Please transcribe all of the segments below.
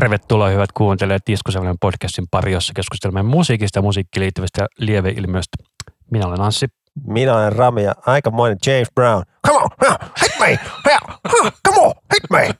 Tervetuloa hyvät kuuntelijat Diskoselman podcastin pari, jossa keskustelemme musiikista ja musiikkiin liittyvistä lieveilmiöistä. Minä olen Anssi. Minä olen Rami ja aikamoinen James Brown. Come on, hit me, come on, hit me.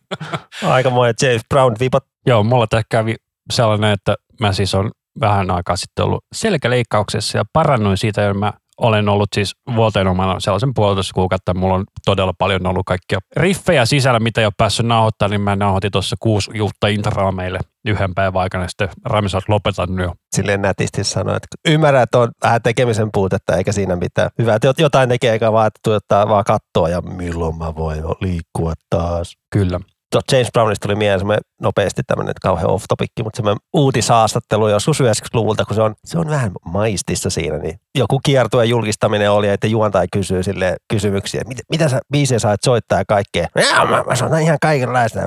Aikamoinen James Brown vipat. Joo, mulla tässä kävi sellainen, että mä siis on vähän aikaa sitten ollut selkäleikkauksessa ja parannuin siitä ja mä olen ollut siis vuoteen omana sellaisen puolitoista kuukautta. Mulla on todella paljon ollut kaikkia riffejä sisällä, mitä ei ole päässyt nauhoittaa, niin mä nauhoitin tuossa kuusi juutta introa meille yhden päivän aikana. Sitten Rami että lopetan jo. Silleen nätisti sanoi, että ymmärrän, että on vähän tekemisen puutetta eikä siinä mitään. Hyvä, että jotain tekee eikä vaan, että tuottaa vaan kattoa ja milloin mä voin liikkua taas. Kyllä. Tuosta James Brownista tuli mieleen semmoinen nopeasti tämmöinen kauhean off topikki, mutta semmoinen uutishaastattelu joskus 90-luvulta, kun se on, se on vähän maistissa siinä, niin joku kiertue julkistaminen oli, että juontaja kysyy sille kysymyksiä, mitä, mitä sä biisejä saat soittaa ja kaikkea. Ja, mä, mä soitan ihan kaikenlaista.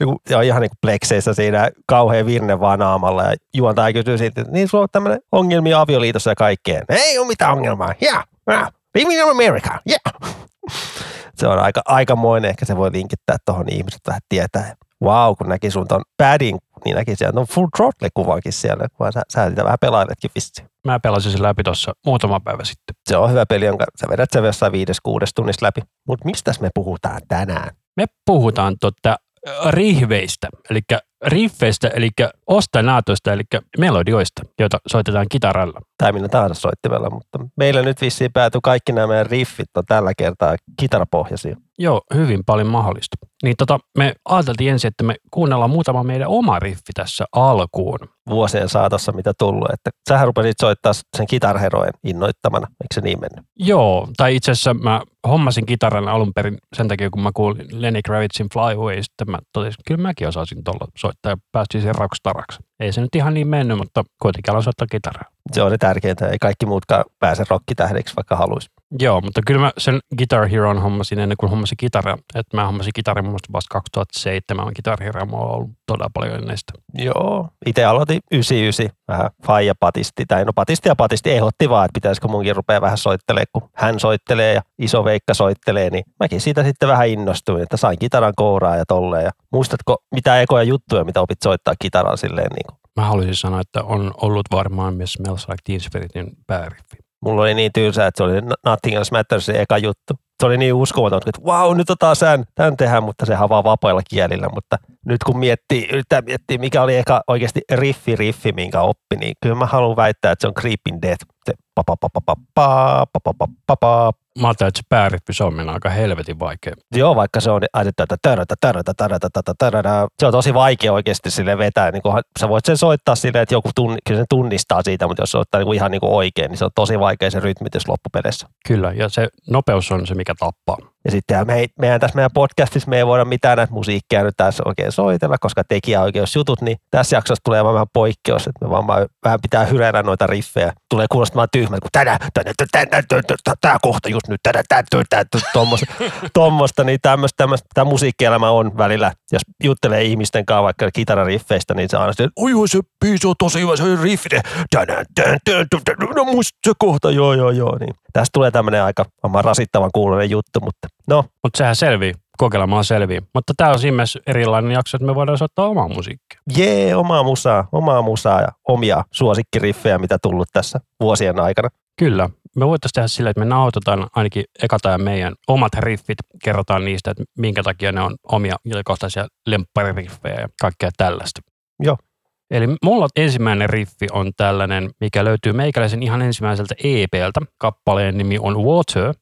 Joku, ja ihan niin plekseissä siinä kauhean virne vaan naamalla ja juontaja kysyy siitä, että niin sulla on tämmöinen ongelmia avioliitossa ja kaikkeen. Ei ole mitään ongelmaa. Yeah, yeah. Living in America. Yeah se on aika, aikamoinen, ehkä se voi linkittää tuohon niin ihmiset vähän tietää. Wow, kun näki sun ton padin, niin näki siellä on full throttle kuvankin siellä, kun sä, sä sitä vähän pelailetkin vissiin. Mä pelasin sen läpi tuossa muutama päivä sitten. Se on hyvä peli, jonka sä vedät sen jossain viides, kuudes tunnissa läpi. Mutta mistä me puhutaan tänään? Me puhutaan totta rihveistä, eli riffeistä, eli ostanaatoista, eli melodioista, joita soitetaan kitaralla. Tai minä tahansa soittimella, mutta meillä nyt vissiin päätyi kaikki nämä riffit on tällä kertaa kitarapohjaisia. Joo, hyvin paljon mahdollista. Niin tota, me ajateltiin ensin, että me kuunnellaan muutama meidän oma riffi tässä alkuun. Vuosien saatossa mitä tullut, että sähän rupesit soittaa sen kitarherojen innoittamana, eikö se niin mennyt? Joo, tai itse asiassa mä hommasin kitaran alun perin sen takia, kun mä kuulin Lenny Kravitzin Fly Away, sitten mä totesin, että kyllä mäkin osasin tuolla soittaa ja päästiin sen rockstaraksi. Ei se nyt ihan niin mennyt, mutta kuitenkin aloin soittaa kitaraa. Se on tärkeintä, ei kaikki muutkaan pääse rokkitähdeksi, vaikka haluaisi. Joo, mutta kyllä mä sen Guitar Heroon hommasin ennen kuin hommasin kitaran. Että mä hommasin kitarin mun mielestä vasta 2007 on Guitar Hero, mulla on ollut todella paljon ennen sitä. Joo, itse aloitin 99, vähän faija patisti, tai no patisti ja patisti, ehdotti vaan, että pitäisikö munkin rupea vähän soittelemaan, kun hän soittelee ja iso Veikka soittelee, niin mäkin siitä sitten vähän innostuin, että sain kitaran kouraa ja tolleen. Ja muistatko mitä ekoja juttuja, mitä opit soittaa kitaran silleen niin kuin? Mä haluaisin sanoa, että on ollut varmaan myös Smells Like Teen Spiritin pääriffi. Mulla oli niin tylsää, että se oli Nothing Else Matters se eka juttu. Se oli niin uskomaton, että wow, nyt otetaan sään, tämän tehdään, mutta se vaan vapailla kielillä. Mutta nyt kun miettii, yrittää miettiä, mikä oli eka oikeasti riffi riffi, minkä oppi, niin kyllä mä haluan väittää, että se on Creeping Death. Mä ajattelin, että se päärippi on aika helvetin vaikea. Joo, vaikka se on aina Se on tosi vaikea oikeasti sille vetää. Niin kun, sä voit sen soittaa silleen, että joku tunni, kyllä sen tunnistaa siitä, mutta jos se soittaa niin ihan niin kuin oikein, niin se on tosi vaikea se rytmitys loppupeleissä. Kyllä, ja se nopeus on se, mikä tappaa. Ja sitten me ei, meidän tässä meidän podcastissa me ei voida mitään näitä musiikkia nyt tässä oikein soitella, koska tekijäoikeusjutut, niin tässä jaksossa tulee vähän poikkeus, että me vaan vähän pitää hyräillä noita riffejä. Tulee kuulostaa kuulostamaan tyhmältä, kun tänä, tänä, tänä, tänä, tämä kohta just nyt, tänä, tänä, tänä, tuommoista, niin tämmöistä, tämmöistä, tämä musiikkielämä on välillä, jos juttelee ihmisten kanssa vaikka kitarariffeistä, niin se aina sitten, oi se biisi on tosi hyvä, se on riffi, tänä, tänä, tänä, no muista se kohta, joo, joo, joo, niin tästä tulee tämmöinen aika rasittavan kuulonen juttu, mutta no. Mutta sehän selvii, kokeilemaan selvii. Mutta tämä on siinä mielessä erilainen jakso, että me voidaan soittaa omaa musiikkia. Jee, omaa musaa, omaa musaa ja omia suosikkiriffejä, mitä tullut tässä vuosien aikana. Kyllä. Me voitaisiin tehdä sillä, että me nauhoitetaan ainakin ja meidän omat riffit, kerrotaan niistä, että minkä takia ne on omia ilkohtaisia lemppaririffejä ja kaikkea tällaista. Joo, Eli mulla ensimmäinen riffi on tällainen, mikä löytyy meikäläisen ihan ensimmäiseltä EPltä. Kappaleen nimi on Water.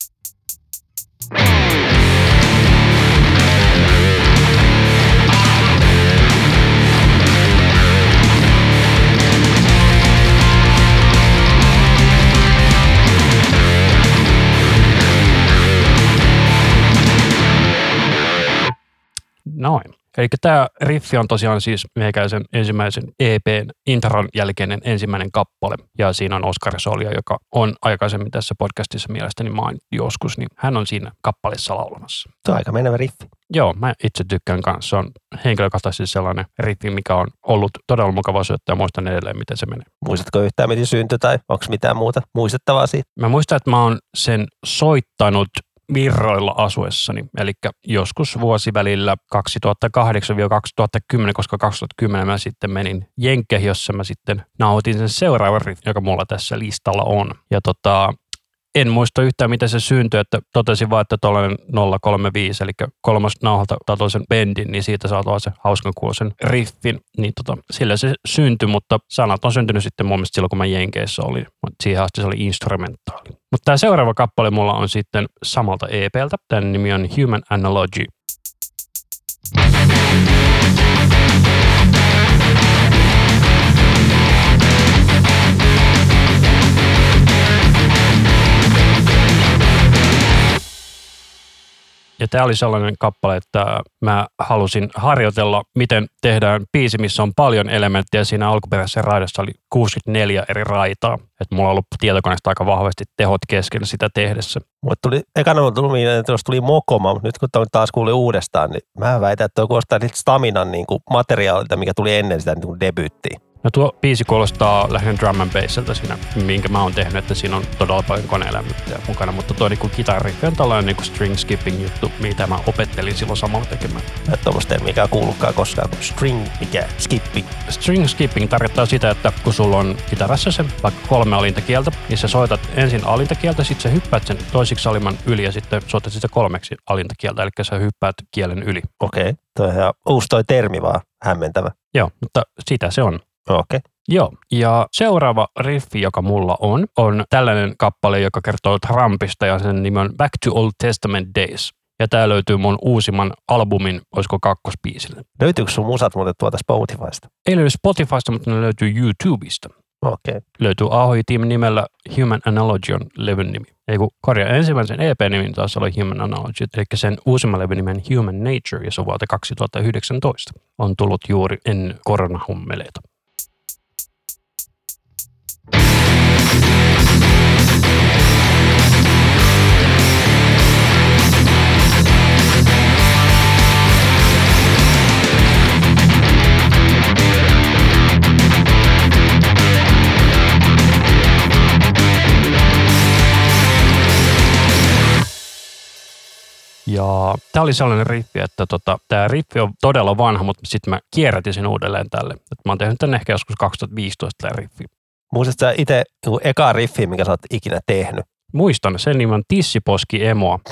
Noin. Eli tämä riffi on tosiaan siis meikäisen ensimmäisen EPn intron jälkeinen ensimmäinen kappale. Ja siinä on Oskar Solja, joka on aikaisemmin tässä podcastissa mielestäni main joskus, niin hän on siinä kappaleessa laulamassa. On aika menevä riffi. Joo, mä itse tykkään kanssa. Se on henkilökohtaisesti sellainen riffi, mikä on ollut todella mukava syöttää ja muistan edelleen, miten se menee. Muistatko yhtään, miten syntyi tai onko mitään muuta muistettavaa siitä? Mä muistan, että mä oon sen soittanut Virroilla asuessani, eli joskus vuosivälillä 2008-2010, koska 2010 mä sitten menin Jenkkeihin, jossa mä sitten nautin sen seuraavan joka mulla tässä listalla on. Ja tota, en muista yhtään, miten se syntyi, että totesin vaan, että tuollainen 035, eli kolmas nauhalta sen bendin, niin siitä saa se hauskan kuulosen riffin. Niin tota, sillä se syntyi, mutta sanat on syntynyt sitten mun mielestä silloin, kun mä Jenkeissä olin. Siihen asti se oli instrumentaali. Mutta tämä seuraava kappale mulla on sitten samalta EPltä. Tämän nimi on Human Analogy. Ja tämä oli sellainen kappale, että mä halusin harjoitella, miten tehdään biisi, missä on paljon elementtejä. Siinä alkuperäisessä raidassa oli 64 eri raitaa. Että mulla on ollut tietokoneesta aika vahvasti tehot keskellä sitä tehdessä. Mulle tuli, ekana tuli, että tuli mokoma, mutta nyt kun taas kuulin uudestaan, niin mä väitän, että tuo kuulostaa Staminan niin kuin materiaalilta, mikä tuli ennen sitä niin debyyttiä. No tuo biisi kuulostaa lähinnä drum and bassilta siinä, minkä mä oon tehnyt, että siinä on todella paljon koneelämyttäjä mukana, mutta tuo niinku kitarri on tällainen niinku string skipping juttu, mitä mä opettelin silloin samalla tekemään. Että tuommoista mikä kuulukaan koskaan, kun string, mikä skipping. String skipping tarkoittaa sitä, että kun sulla on kitarassa se vaikka kolme alintakieltä, niin sä soitat ensin alintakieltä, sitten sä hyppäät sen toisiksi alimman yli ja sitten soitat sitä kolmeksi alintakieltä, eli sä hyppäät kielen yli. Okei, okay. toi ihan uusi toi termi vaan, hämmentävä. Joo, mutta sitä se on. Okei. Okay. Joo, ja seuraava riffi, joka mulla on, on tällainen kappale, joka kertoo Trumpista ja sen nimi on Back to Old Testament Days. Ja tää löytyy mun uusimman albumin, olisiko kakkospiisille. Löytyykö sun musat muuten tuolta Spotifysta? Ei löydy Spotifysta, mutta ne löytyy YouTubesta. Okei. Okay. Löytyy Ahoy Team nimellä Human Analogy on levyn nimi. Ei kun korjaa, ensimmäisen EP-nimin taas oli Human Analogy, eli sen uusimman levyn nimen Human Nature, ja se on vuotta 2019. On tullut juuri ennen koronahummeleita. Ja tämä oli sellainen riffi, että tota, tämä riffi on todella vanha, mutta sitten mä kierrätin sen uudelleen tälle. Et mä oon tehnyt tämän ehkä joskus 2015 tämä riffi. Muistatko sä itse eka riffi, mikä sä oot ikinä tehnyt? Muistan, sen nimen Tissiposki Emoa.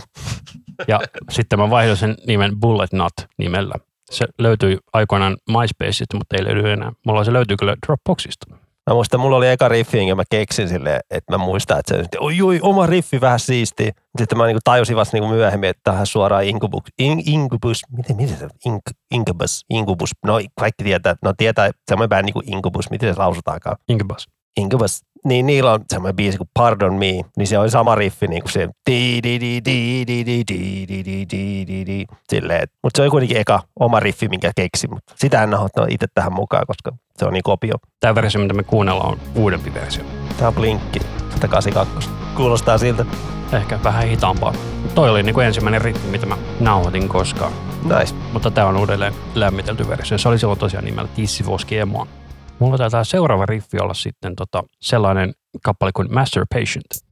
Ja sitten mä vaihdoin sen nimen Bullet Nut nimellä. Se löytyi aikoinaan MySpaceista, mutta ei löydy enää. Mulla se löytyy kyllä Dropboxista. Mä muistan, mulla oli eka riffi, jonka mä keksin silleen, että mä muistan, että se oi, oi, oma riffi vähän siisti. Sitten mä niinku tajusin vasta niinku myöhemmin, että tähän suoraan Incubus, in, Incubus, miten, miten se, Ink, Incubus, Incubus, no kaikki tietää, no tietää semmoinen bändi kuin Incubus, miten se lausutaankaan? Incubus. Incubus, niin niillä on semmoinen biisi kuin Pardon Me, niin se on sama riffi niin kuin se di di di di di di di di di di di di silleen. Mutta se on kuitenkin eka oma riffi, minkä keksin, mutta sitä en ole itse tähän mukaan, koska se on niin kopio. Tämä versio, mitä me kuunnellaan, on uudempi versio. Tämä on Blinkki 182. Kuulostaa siltä. Ehkä vähän hitaampaa. Toi oli niin kuin ensimmäinen riffi, mitä mä nauhoitin koskaan. Nice. Mutta tämä on uudelleen lämmitelty versio. Se oli silloin tosiaan nimellä Tissivoski Emoa. Mulla taitaa seuraava riffi olla sitten tota, sellainen kappale kuin Master Patient.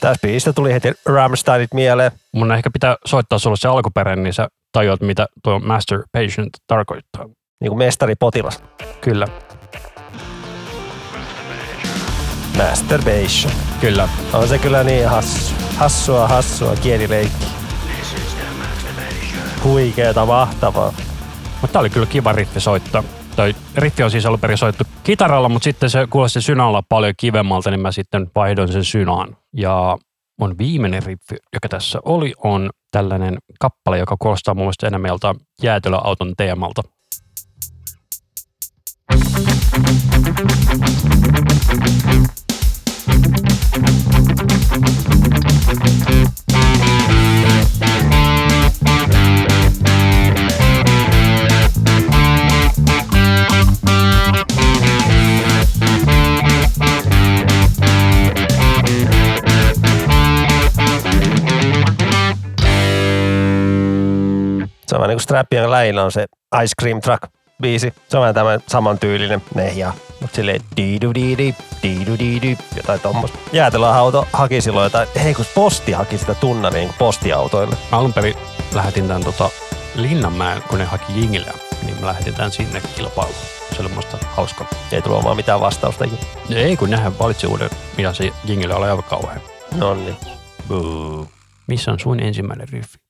Tässä biisistä tuli heti Rammsteinit mieleen. Mun ehkä pitää soittaa sulle se alkuperäinen, niin sä tajuat, mitä tuo master patient tarkoittaa. Niin kuin mestari potilas. Kyllä. Masturbation. Kyllä. On se kyllä niin hassu. Hassua, hassua kielileikki. Huikeeta, mahtavaa. Mutta tää oli kyllä kiva riffi soittaa. Toi riffi on siis ollut perin soittu kitaralla, mutta sitten se kuulosti synalla paljon kivemmalta, niin mä sitten vaihdoin sen synaan. Ja mun viimeinen riffi, joka tässä oli, on tällainen kappale, joka kuulostaa mun mielestä enemmän jäätelöauton teemalta. Se on Strappien läillä on se Ice Cream Truck biisi. Se on vähän tämän saman tyylinen nehja. Mutta silleen diidu diidi, diidu diidi, jotain tommoista. Jäätelöauto haki silloin jotain, hei kun posti haki sitä tunnaria niin postiautoille. Mä alun perin lähetin tämän tota Linnanmäen, kun ne haki Jingileä, niin mä lähetin tämän sinne kilpailuun. Se oli musta hauska. Ei tullut olemaan mitään vastausta. Ja ei, kun nehän valitsi uuden, mitä se Jingile oli aivan kauhean. No niin. Boo. Missä on sun ensimmäinen riffi?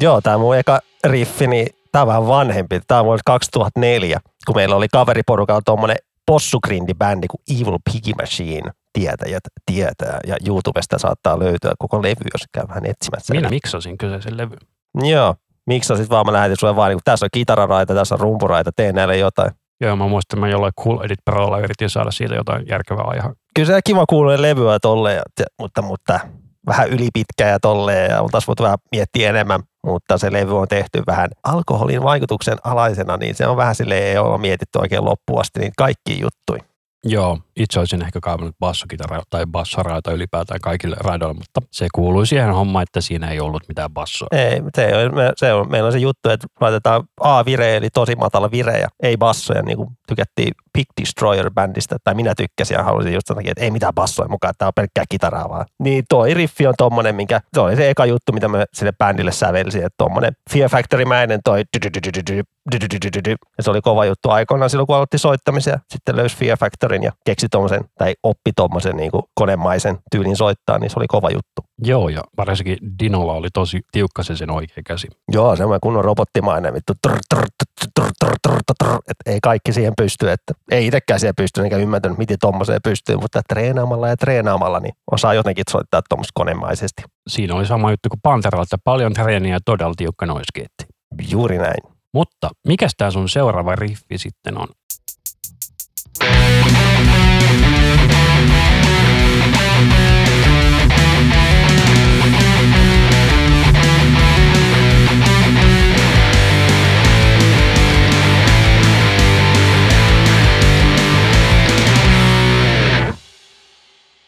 Joo, tämä mun eka riffi, niin tämä on vähän vanhempi. Tämä on vuodesta 2004, kun meillä oli kaveriporukalla tuommoinen possugrindi-bändi kuin Evil Piggy Machine. Tietäjät tietää ja YouTubesta saattaa löytyä koko levy, jos käy vähän etsimässä. Minä miksasin kyseisen levy. Joo, miksi sä sit vaan mä lähetin sulle vaan, niin kun tässä on kitararaita, tässä on rumpuraita, tee näille jotain. Joo, mä muistan, että mä jollain Cool Edit Prolla yritin saada siitä jotain järkevää ihan. Kyllä se kiva kuulee levyä tolleen, mutta, mutta vähän ylipitkä ja tolleen ja oltaisiin voitu vähän miettiä enemmän, mutta se levy on tehty vähän alkoholin vaikutuksen alaisena, niin se on vähän silleen ei ole mietitty oikein loppuun asti, niin kaikki juttui. Joo, itse olisin ehkä kaivannut bassokitaraa tai bassaraita ylipäätään kaikille raidoille, mutta se kuului siihen hommaan, että siinä ei ollut mitään bassoa. Ei, se on, se on, meillä on se juttu, että laitetaan A-vire, eli tosi matala vire ja ei bassoja, niin kuin tykättiin Pig Destroyer-bändistä, tai minä tykkäsin ja halusin just takia, että ei mitään bassoja mukaan, että tämä on pelkkää kitaraa vaan. Niin toi riffi on tommonen, minkä, se oli se eka juttu, mitä me sille bändille sävelsin, että tommonen Fear Factory-mäinen toi ja se oli kova juttu aikoinaan silloin, kun aloitti soittamisen sitten löysi Fear Factoryn ja keksi tommosen, tai oppi tommosen niin konemaisen tyylin soittaa, niin se oli kova juttu. Joo, ja varsinkin Dinolla oli tosi tiukka se sen oikea käsi. Joo, semmoinen kunnon robottimainen vittu. Trr, trr, trr, trr, trr, trr. Et ei kaikki siihen pysty, että ei itsekään siihen pysty, enkä ymmärtänyt, miten tommoseen pystyy, mutta treenaamalla ja treenaamalla, niin osaa jotenkin soittaa tuommoista konemaisesti. Siinä oli sama juttu kuin Panteralla, että paljon treeniä ja todella tiukka noiskietti. Juuri näin. Mutta mikäs tämä sun seuraava riffi sitten on?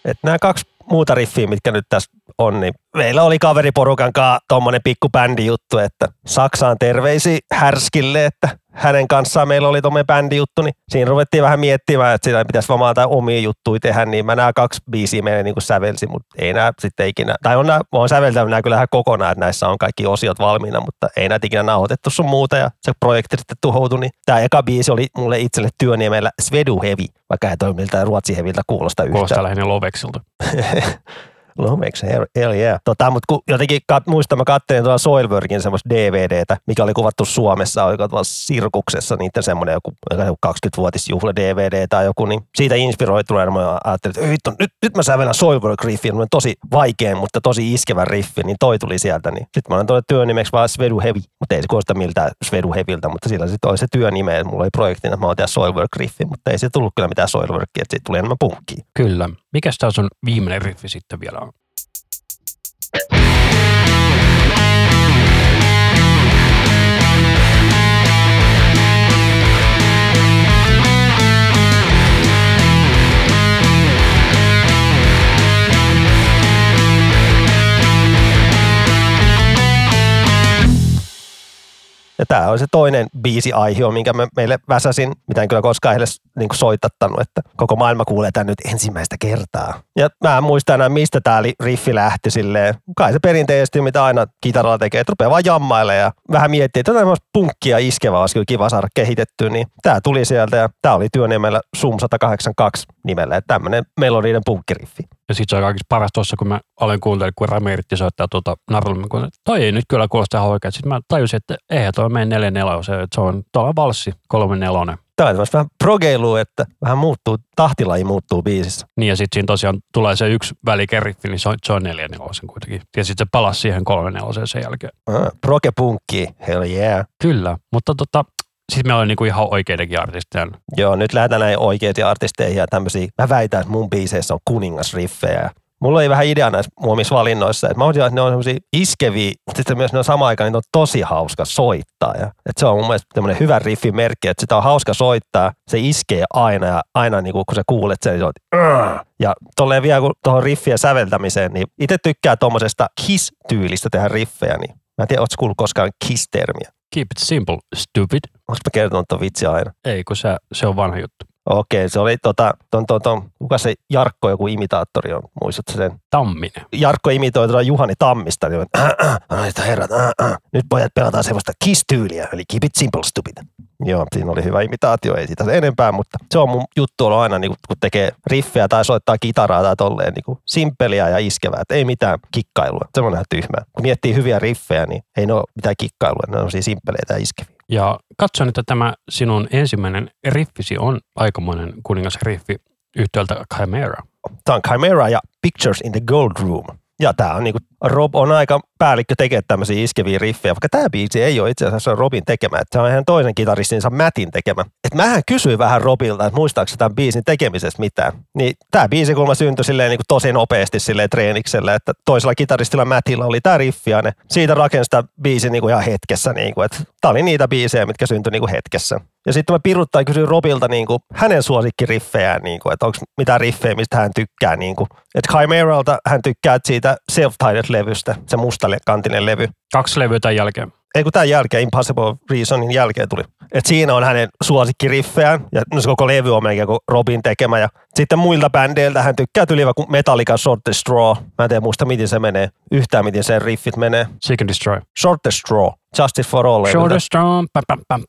Et nämä kaksi muuta riffiä, mitkä nyt tässä on, niin meillä oli kaveriporukan kanssa tommonen pikku juttu, että Saksaan terveisi Härskille, että hänen kanssaan meillä oli tommonen bändi juttu, niin siinä ruvettiin vähän miettimään, että sitä pitäisi vaan jotain omia juttuja tehdä, niin mä nämä kaksi biisiä meille niin sävelsin, mutta ei nämä sitten ikinä, tai on nämä, mä oon säveltänyt nämä kyllä kokonaan, että näissä on kaikki osiot valmiina, mutta ei näitä ikinä nauhoitettu sun muuta ja se projekti sitten tuhoutui, niin tämä eka biisi oli mulle itselle työniemellä Svedu Heavy, vaikka ei toi miltään ruotsi heviltä kuulosta yhtään. Kuulostaa lähinnä Loveksilta. Lomex, hell, hell yeah. Tota, mutta kun jotenkin kat, muistan, mä katselin tuolla Soilworkin semmoista DVDtä, mikä oli kuvattu Suomessa, oliko tuolla Sirkuksessa, niiden semmoinen joku, joku 20-vuotisjuhla DVD tai joku, niin siitä inspiroituneena mä ajattelin, että "Ei hitto, nyt, nyt mä sävelän Soilwork riffin, tosi vaikein, mutta tosi iskevä riffi, niin toi tuli sieltä, niin sitten mä olen tuonne työnimeksi vaan Svedu Heavy, mutta ei se kuulosta miltään Svedu Heavyltä, mutta sillä sitten oli se työnime, että mulla oli projektina, että mä oon Soilwork riffi, mutta ei se tullut kyllä mitään Soilworkia, että siitä tuli enemmän punkkiä. Kyllä. Mikäs tämä sun viimeinen riffi sitten vielä on? Ja tämä on se toinen biisi aihe, minkä mä meille väsäsin, mitä en kyllä koskaan heille niin soittattanut, että koko maailma kuulee tämän nyt ensimmäistä kertaa. Ja mä en muista enää, mistä tämä riffi lähti silleen. Kai se perinteisesti, mitä aina kitaralla tekee, että rupeaa vaan jammaille ja vähän miettii, että jotain punkkia iskevää olisi kyllä kiva saada kehitettyä, niin tämä tuli sieltä ja tämä oli työnimellä Sum 182 nimellä, että tämmöinen melodinen punkkiriffi. Ja sitten se on kaikista paras tuossa, kun mä olen kuunnellut, kun Rami yritti soittaa tuota narulla, kun toi ei nyt kyllä kuulosta ihan oikein. Sitten mä tajusin, että eihän toi mene 4 4 se, se on tuolla valssi 3 4 Tämä on tämmöistä vähän progeilua, että vähän muuttuu, tahtilaji muuttuu biisissä. Niin ja sitten siinä tosiaan tulee se yksi välikeriffi, niin se on, se on 4 4 kuitenkin. Ja sitten se palasi siihen 3 4 sen jälkeen. Ah, proge-punkki, hell yeah. Kyllä, mutta tota, sitten meillä on niinku ihan oikeidenkin artisteja. Joo, nyt lähdetään näin oikeisiin artisteihin ja tämmöisiä. Mä väitän, että mun biiseissä on kuningasriffejä. Mulla oli vähän idea näissä muomissa valinnoissa, että mä oon että ne on semmoisia iskeviä, mutta sitten myös ne on samaan aikaan, niin on tosi hauska soittaa. Ja, että se on mun mielestä tämmöinen hyvä riffin merkki, että sitä on hauska soittaa, se iskee aina ja aina niin kun sä kuulet sen, niin se on, ja tolleen vielä kun tuohon riffien säveltämiseen, niin itse tykkää tuommoisesta kiss-tyylistä tehdä riffejä, niin mä en tiedä, ootko kuullut koskaan kiss-termiä? Keep it simple, stupid. Onko mä kertonut tuon vitsi aina? Ei, kun se, se on vanha juttu. Okei, se oli tota, ton, ton, ton, kuka se Jarkko, joku imitaattori on, muistatko sen? Tamminen. Jarkko imitoi tuota Juhani Tammista, niin äh, äh, äh, herrat, äh, äh. nyt pojat pelataan semmoista kiss-tyyliä, eli keep it simple, stupid. Joo, siinä oli hyvä imitaatio, ei sitä enempää, mutta se on mun juttu on aina, niin kun tekee riffejä tai soittaa kitaraa tai tolleen niin simpeliä ja iskevää, että ei mitään kikkailua. Se on ihan tyhmää. Kun miettii hyviä riffejä, niin ei ne ole mitään kikkailua, ne on siis simpeleitä ja iskeviä. Ja katson, että tämä sinun ensimmäinen riffisi on aikamoinen kuningasriffi yhtäältä Chimera. Tämä on Chimera ja Pictures in the Gold Room. Ja tämä on niinku, Rob on aika päällikkö tekemään tämmöisiä iskeviä riffejä, vaikka tämä biisi ei ole itse asiassa Robin tekemä, että se on ihan toisen kitaristinsa Mattin tekemä. Et mähän kysyin vähän Robilta, että muistaako tämän biisin tekemisestä mitään. Niin tämä biisi kulma syntyi silleen niin kuin tosi nopeasti silleen treeniksellä, että toisella kitaristilla Mattilla oli tämä riffi ja ne siitä rakensi sitä biisin niin kuin ihan hetkessä. Niin kuin, että tämä oli niitä biisejä, mitkä syntyi niin kuin hetkessä. Ja sitten mä piruttain kysyin Robilta niin kuin, hänen suosikkiriffejään, niin kuin, että onko mitään riffejä, mistä hän tykkää. Niin kuin. Että Chimeralta hän tykkää siitä Self-Titled-levystä, se mustalle kantinen levy. Kaksi levyä tämän jälkeen. Ei kun tämän jälkeen, Impossible Reasonin jälkeen tuli. Et siinä on hänen suosikkiriffejään, ja no se koko levy on melkein kuin Robin tekemä. Ja sitten muilta bändeiltä hän tykkää tyliä kuin Metallica Short the Straw. Mä en tiedä muista, miten se menee. Yhtään, miten sen riffit menee. Seek and Destroy. Short the Straw. Justice for All. Pam, pam.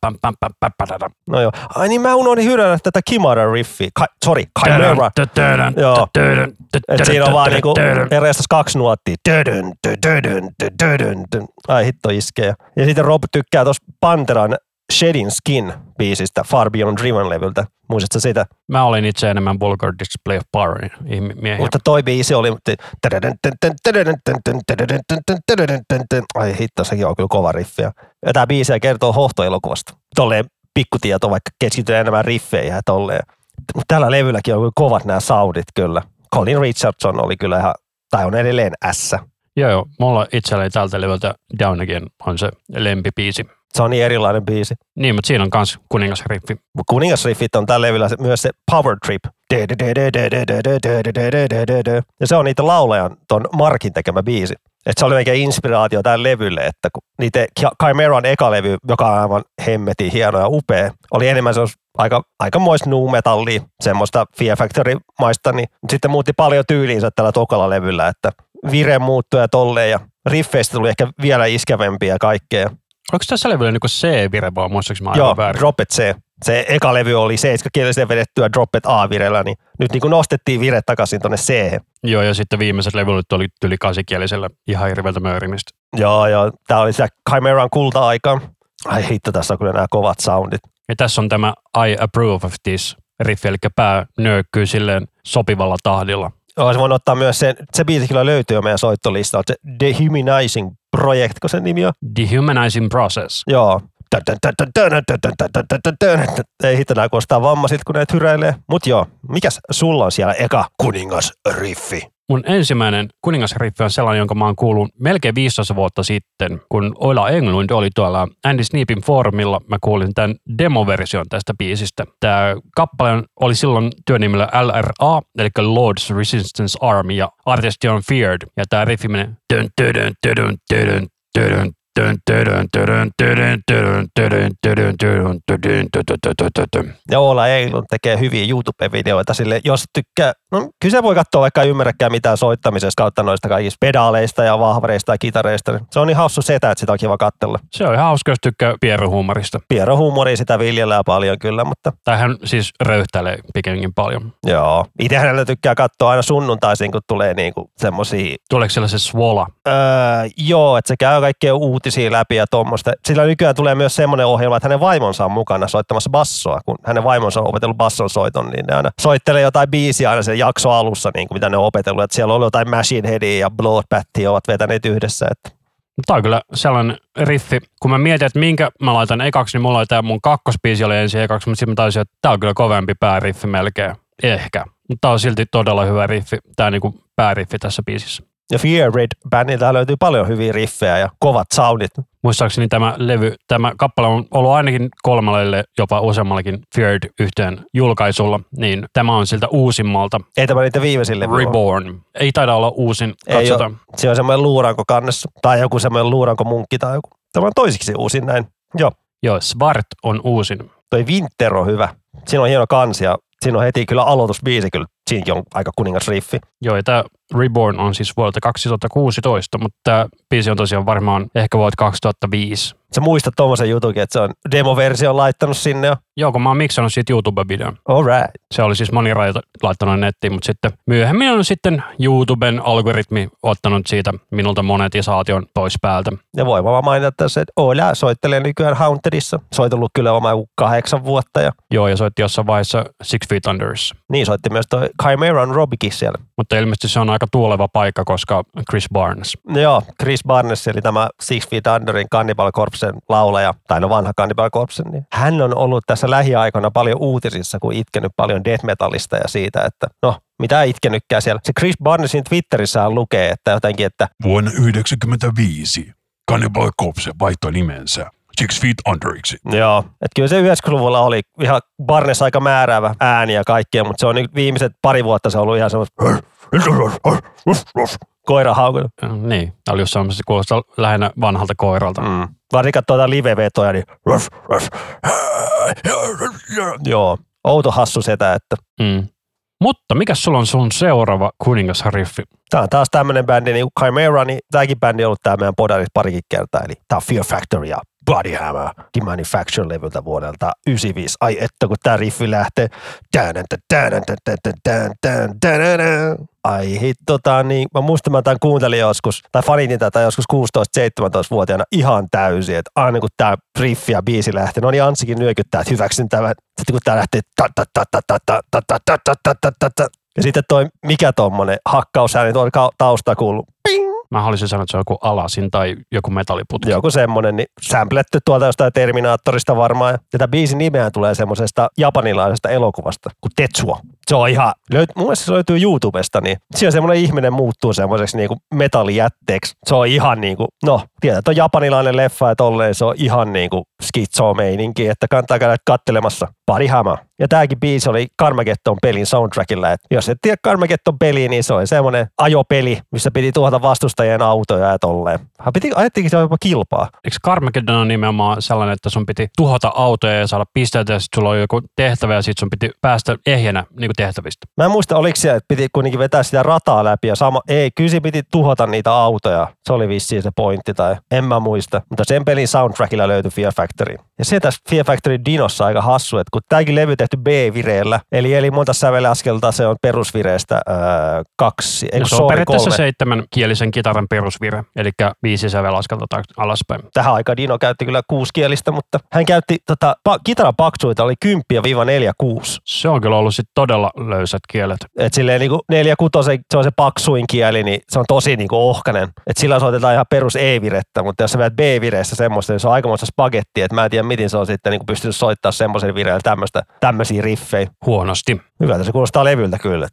No joo. Ai niin mä unohdin hyränä tätä Kimara riffiä. Ka- sorry, Chimera. Joo. Et siinä on vaan niinku erästä kaksi nuottia. Ai hitto iskee. Ja sitten Rob tykkää tuossa Panteran Shedding Skin biisistä Far Beyond Driven-levyltä. Muistatko sitä? Mä olin itse enemmän Vulgar Display of Powerin miehiä. Mutta toi biisi oli... Ai hitto, sekin on kyllä kova riffi. Ja tämä biisi kertoo hohtoelokuvasta. Tolleen pikkutieto, vaikka keskityy enemmän riffeihin ja tolleen. Tällä levylläkin on kyllä kovat nämä soundit kyllä. Colin Richardson oli kyllä ihan, tai on edelleen S. Joo, joo. Mulla itselläni tältä levyltä Down Again on se lempipiisi. Se on niin erilainen biisi. Niin, mutta siinä on myös kuningasriffi. Kuningasriffit on tällä levyllä myös se Power Trip. Ja se on niitä laulajan ton Markin tekemä biisi. Et se oli oikein inspiraatio tälle levylle, että kun niitä Chimeran eka levy, joka on aivan hemmetin hieno ja upea, oli enemmän se aika, aika moista nu metallia, semmoista Fear Factory-maista, niin sitten muutti paljon tyyliinsä tällä tokalla levyllä, että vire muuttui ja tolleen ja riffeistä tuli ehkä vielä iskevämpiä ja kaikkea. Oliko tässä levyllä niin C-vire vai muistaaks mä Joo, väärin? Drop It C. Se eka levy oli seiskakielisen vedettyä Drop It A-virellä, niin nyt niin kuin nostettiin vire takaisin tuonne C. Joo, ja sitten viimeiset levyt oli yli kasikielisellä ihan hirveältä möyrimistä. Joo, joo. Tämä oli se Chimeran kulta-aika. Ai hitto, tässä on kyllä nämä kovat soundit. Ja tässä on tämä I approve of this riffi, eli pää nöykkyy silleen sopivalla tahdilla. Joo, se voin ottaa myös sen, se biisi kyllä löytyy jo meidän soittolistalta, se Dehumanizing Project, kun sen nimi on. Dehumanizing Process. Joo. Ei hitto nää kuulostaa vammaisilta, kun näitä hyräilee. Mut joo, mikäs sulla on siellä eka kuningasriffi? Mun ensimmäinen kuningasriffi on sellainen, jonka mä oon kuullut melkein 15 vuotta sitten, kun Oila Englund oli tuolla Andy Sneapin foorumilla. Mä kuulin tämän demoversion tästä biisistä. Tämä kappale oli silloin työnimellä LRA, eli Lord's Resistance Army, ja artisti on Feared. Ja tämä riffi menee ja Ola Eilun tekee hyviä YouTube-videoita sille, jos tykkää No kyllä se voi katsoa vaikka ei ymmärräkään mitään soittamisesta kautta noista kaikista pedaaleista ja vahvareista ja kitareista. Se on niin hassu setä, että sitä on kiva katsella. Se on ihan hauska, jos tykkää pieruhuumorista. Piero huumoria sitä viljellään paljon kyllä, mutta Tai hän siis röyhtäilee pikemminkin paljon. joo. Itse hänellä tykkää katsoa aina sunnuntaisin, kun tulee niinku semmosia Tuleeko siellä se swola? Öö, joo, että se käy kaikkea uutisia läpi ja tuommoista. Sillä nykyään tulee myös semmoinen ohjelma, että hänen vaimonsa on mukana soittamassa bassoa. Kun hänen vaimonsa on opetellut basson soiton, niin ne aina soittelee jotain biisiä aina sen jakso alussa, niin kuin mitä ne on opetellut. Että siellä ollut jotain Machine Headia ja Bloodbathia ovat vetäneet yhdessä. Että Tämä on kyllä sellainen riffi. Kun mä mietin, että minkä mä laitan ekaksi, niin mulla oli tämä mun kakkospiisi oli ensin ekaksi, mutta sitten mä taisin, että tämä on kyllä kovempi pääriffi melkein. Ehkä. Mutta tämä on silti todella hyvä riffi, tämä niinku pääriffi tässä biisissä. Ja Fear Red bändiltä löytyy paljon hyviä riffejä ja kovat soundit. Muistaakseni tämä levy, tämä kappale on ollut ainakin kolmelle, jopa useammallakin Feared yhteen julkaisulla, niin tämä on siltä uusimmalta Ei tämä niitä viimeisin levy ole. Reborn. Ei taida olla uusin, Ei ole. Se on semmoinen luuranko kannessa tai joku semmoinen luuranko munkki tai joku. Tämä on toisiksi uusin näin. Joo. Joo, Svart on uusin. Toi Winter on hyvä. Siinä on hieno kansi ja siinä on heti kyllä aloitusbiisi kyllä. Siinäkin on aika kuningas riffi. Joo, ja tämä Reborn on siis vuodelta 2016, mutta tämä biisi on tosiaan varmaan ehkä vuodelta 2005. Sä muistat tuommoisen jutunkin, että se on demoversio laittanut sinne jo. Joo, kun mä oon miksannut siitä YouTube-videon. All right. Se oli siis moni rajoita laittanut nettiin, mutta sitten myöhemmin on sitten YouTuben algoritmi ottanut siitä minulta monetisaation pois päältä. Ja voi vaan mainita tässä, että Ola soittelee nykyään Hauntedissa. Soitellut kyllä oma kahdeksan vuotta ja Joo, ja soitti jossain vaiheessa Six Feet Unders. niin soitti myös toi Chimeran Robikin siellä. Mutta ilmeisesti se on aika tuuleva paikka, koska Chris Barnes. Joo, Chris Barnes, eli tämä Six Feet Underin Cannibal Corpsen laulaja, tai no vanha Cannibal Corpsen, niin hän on ollut tässä lähiaikoina paljon uutisissa, kun itkenyt paljon death metallista ja siitä, että no, mitä itkenytkään siellä. Se Chris Barnesin Twitterissä lukee, että jotenkin, että Vuonna 1995 Cannibal Corpse vaihtoi nimensä Six Feet Underiksi. Joo, että kyllä se 90-luvulla oli ihan Barnes aika määräävä ääni ja kaikkea, mutta se on nyt viimeiset pari vuotta se on ollut ihan semmoista koira haukunut. Äh, Niin, tämä oli jossain mielestä kuulostaa lähinnä vanhalta koiralta. Mm. Varsinkaan tuota live-vetoja, niin joo, outo hassu setä, että Mm. Mutta mikä sulla on sun seuraava kuningasriffi? Tämä on taas tämmöinen bändi, niin Chimera, niin tämäkin bändi on ollut tää meidän podarissa parikin kertaa, eli tämä on Fear Factory ja Body Hammer, The Manufacture-levyltä vuodelta 95. Ai että kun tää riffi lähtee. Ai hitto, tota, niin, mä muistan, mä tämän kuuntelin joskus, tai fanitin tätä joskus 16-17-vuotiaana ihan täysin, että aina kun tämä riffi ja biisi lähtee, no niin Anssikin nyökyttää, että hyväksyn tämän, sitten kun tämä lähtee, ja sitten toi, mikä tommonen hakkausääni tuolla taustaa ping, Mä haluaisin sanoa, että se on joku alasin tai joku metalliputki. joku semmonen, niin sampletty tuolta jostain Terminaattorista varmaan. Tätä biisin nimeä tulee semmoisesta japanilaisesta elokuvasta kuin Tetsuo. Se on ihan, löyt, mun mielestä se löytyy YouTubesta, niin siinä semmoinen ihminen muuttuu semmoiseksi niinku metallijätteeksi. Se on ihan niinku, no, tiedät, on japanilainen leffa ja tolleen se on ihan niinku skitso-meininki, että kannattaa käydä kattelemassa. Pari hama. Ja tääkin biisi oli Carmageddon pelin soundtrackilla. Et jos et tiedä Carmageddon peliä, niin se oli semmoinen ajopeli, missä piti tuhota vastustajien autoja ja tolleen. Hän piti, ajattiinkin se on jopa kilpaa. Eikö Carmageddon on nimenomaan sellainen, että sun piti tuhota autoja ja saada pisteitä ja sitten sulla oli joku tehtävä ja sitten sun piti päästä ehjänä niin tehtävistä. Mä en muista, oliko siellä, että piti kuitenkin vetää sitä rataa läpi ja sama, ei, kyllä piti tuhota niitä autoja. Se oli vissiin se pointti tai en mä muista. Mutta sen pelin soundtrackilla löytyi Fear Factory. Ja se tässä Fear Factory Dinossa aika hassu, että kun tämäkin levy tehty B-vireellä, eli, eli monta sävelaskelta se on perusvireestä öö, kaksi, eikö Ja se on sorry, periaatteessa kolme. seitsemän kielisen kitaran perusvire, eli viisi sävelaskelta alaspäin. Tähän aikaan Dino käytti kyllä kuuskielistä, mutta hän käytti tota, pa- kitaran paksuita oli 10 viiva 4 6. Se on kyllä ollut sit todella löysät kielet. Et silleen niinku neljä kutosen, se on se paksuin kieli, niin se on tosi niinku ohkanen. Et sillä soitetaan ihan perus E-virettä, mutta jos sä vedät B-vireessä semmoista, niin se on aikamoista spagetti. Et mä en tiedä, miten se on sitten niinku pystynyt soittamaan semmoisen vireellä tämmöisiä riffejä. Huonosti. Hyvältä se kuulostaa levyltä kyllä.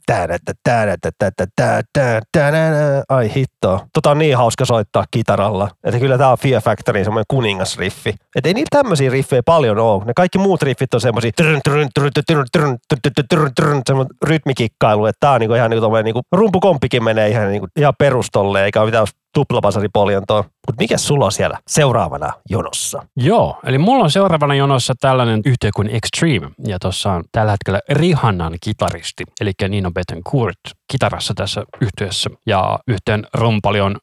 Ai hitto. Tota on niin hauska soittaa kitaralla. Että kyllä tää on Fear Factory, semmoinen kuningasriffi. Että ei niillä tämmöisiä riffejä paljon ole. Ne kaikki muut riffit on semmoisia rytmikikkailu. Että tää on niinku ihan niinku tommoinen niinku rumpukomppikin menee ihan, niinku, ihan perustolle, eikä ole mitään tuplapasaripoljentoa. Mutta mikä sulla on siellä seuraavana jonossa? Joo, eli mulla on seuraavana jonossa tällainen yhtiö kuin Extreme, ja tuossa on tällä hetkellä Rihannan kitaristi, eli Nino Bettencourt kitarassa tässä yhtiössä, ja yhteen rumpali on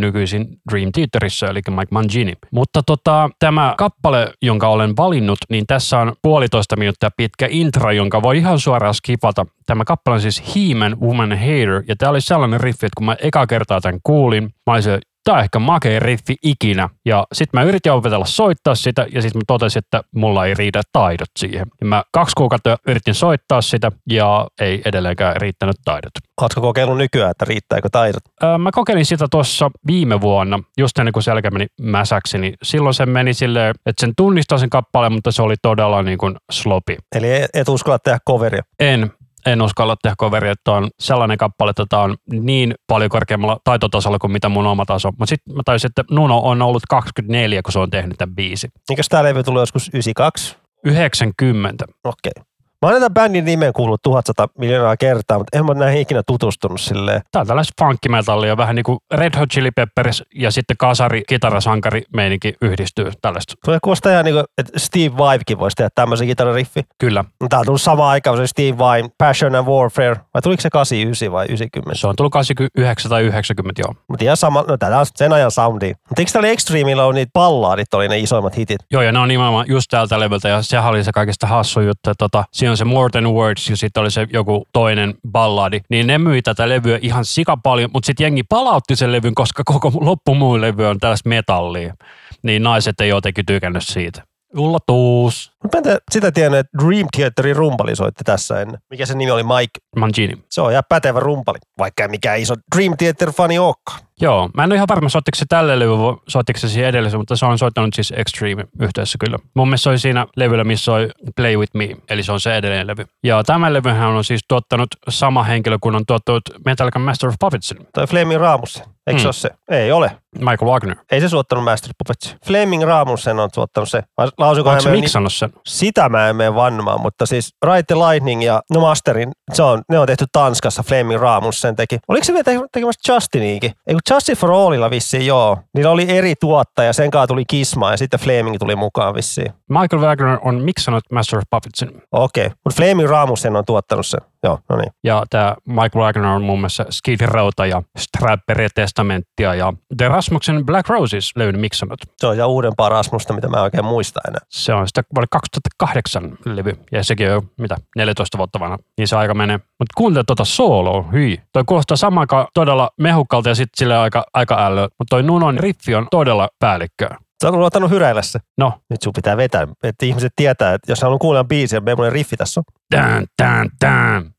nykyisin Dream Theaterissa, eli Mike Mangini. Mutta tota, tämä kappale, jonka olen valinnut, niin tässä on puolitoista minuuttia pitkä intro, jonka voi ihan suoraan skipata. Tämä kappale on siis He-Man Woman Hater, ja tämä oli sellainen riffi, että kun mä eka kertaa tämän kuulin, mä olisin, tämä on ehkä makea riffi ikinä. Ja sitten mä yritin opetella soittaa sitä ja sitten mä totesin, että mulla ei riitä taidot siihen. Ja mä kaksi kuukautta yritin soittaa sitä ja ei edelleenkään riittänyt taidot. Oletko kokeillut nykyään, että riittääkö taidot? Öö, mä kokeilin sitä tuossa viime vuonna, just ennen kuin selkä meni mäsäksi, niin silloin se meni silleen, että sen tunnistaa sen kappaleen, mutta se oli todella niin kuin sloppy. Eli et uskalla tehdä coveria. En, en uskalla tehdä coveria, että on sellainen kappale, että tämä on niin paljon korkeammalla taitotasolla kuin mitä mun oma taso. Mutta sitten mä taisin, että Nuno on ollut 24, kun se on tehnyt tämän biisi. Eikös tämä levy tullut joskus 92? 90. Okei. Okay. Mä oon tämän bändin nimen kuullut 1100 miljoonaa kertaa, mutta en mä näihin ikinä tutustunut silleen. Tää on tällaista funkkimetallia, vähän niin kuin Red Hot Chili Peppers ja sitten kasari, kitarasankari meininki yhdistyy tällaista. Tulee kuulostaa ihan niin kuin, että Steve Vaikin voisi tehdä tämmöisen kitarariffi. Kyllä. Tää on tullut samaan aikaan se Steve Vai, Passion and Warfare, vai tuliko se 89 vai 90? Se on tullut 89 tai 90, joo. Mutta ihan sama, no tätä on sen ajan soundi. Mutta eikö täällä Extremeilla on niitä ballaadit, oli ne isoimmat hitit? Joo, ja ne on nimenomaan just täältä levyltä, ja sehän oli se kaikista hassu juttu, että tota, siinä on se More Than Words, ja sitten oli se joku toinen balladi, niin ne myi tätä levyä ihan sika paljon, mutta sitten jengi palautti sen levyn, koska koko loppumuun levy on tällaista metallia. Niin naiset ei jotenkin tykännyt siitä. Ullatuus. Mutta mä en sitä tiennyt, että Dream Theaterin rumpali soitti tässä ennen. Mikä se nimi oli? Mike. Mangini. Se on ihan pätevä rumpali, vaikka ei mikään iso Dream Theater-fani olekaan. Joo, mä en ole ihan varma, soittiko se tälle levylle, soittiko se siihen edelliseen, mutta se on soittanut siis Extreme yhteydessä kyllä. Mun mielestä se oli siinä levyllä, missä oli Play With Me, eli se on se edellinen levy. Ja tämä levyhän on siis tuottanut sama henkilö, kun on tuottanut Metallica Master of Puppetsin. Tai Flaming Raamus, eikö se ole se? Ei ole. Michael Wagner. Ei se suottanut Master of Puppets. Flaming Raamusen on tuottanut se. Vai Onko hän se miksannut sen? Sitä mä en mene vannomaan, mutta siis Ride the Lightning ja no Masterin, se on, ne on tehty Tanskassa, Flaming Raamus sen teki. Oliko se vielä te- tekemässä Justiniinkin? Ei Justice for Allilla vissiin joo. Niillä oli eri tuottaja, sen kanssa tuli Kisma ja sitten Flaming tuli mukaan vissiin. Michael Wagner on miksannut Master of Puppetsin. Okei, okay. mutta Flaming Raamusen on tuottanut sen. Joo, no niin. Ja tämä Michael Wagner on muun muassa Skid Rowta ja Strapperia Testamenttia ja The Rasmuksen Black Roses levyn miksannut. Se on ihan uudempaa Rasmusta, mitä mä oikein muista enää. Se on sitä vuonna 2008 levy, ja sekin on jo, mitä, 14 vuotta vanha, niin se aika menee. Mutta kuuntele tuota sooloa, hyi. Toi kuulostaa samaan todella mehukkalta ja sitten sille aika, aika ällö. Mutta toi Nunon riffi on todella päällikköä. Sä oot ottanut hyräillä se. No, Nyt sun pitää vetää, että ihmiset tietää, että jos haluan kuulla biisiä, meidän riffi tässä on. tän, tän, tän.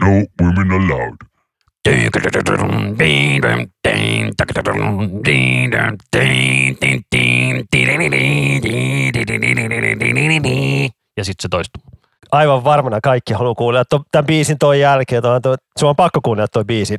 No women allowed. Ja sitten se toistuu. aivan varmana kaikki haluaa kuulla tämän biisin toi jälkeen. Toi, toi, sun on pakko kuunnella toi biisi.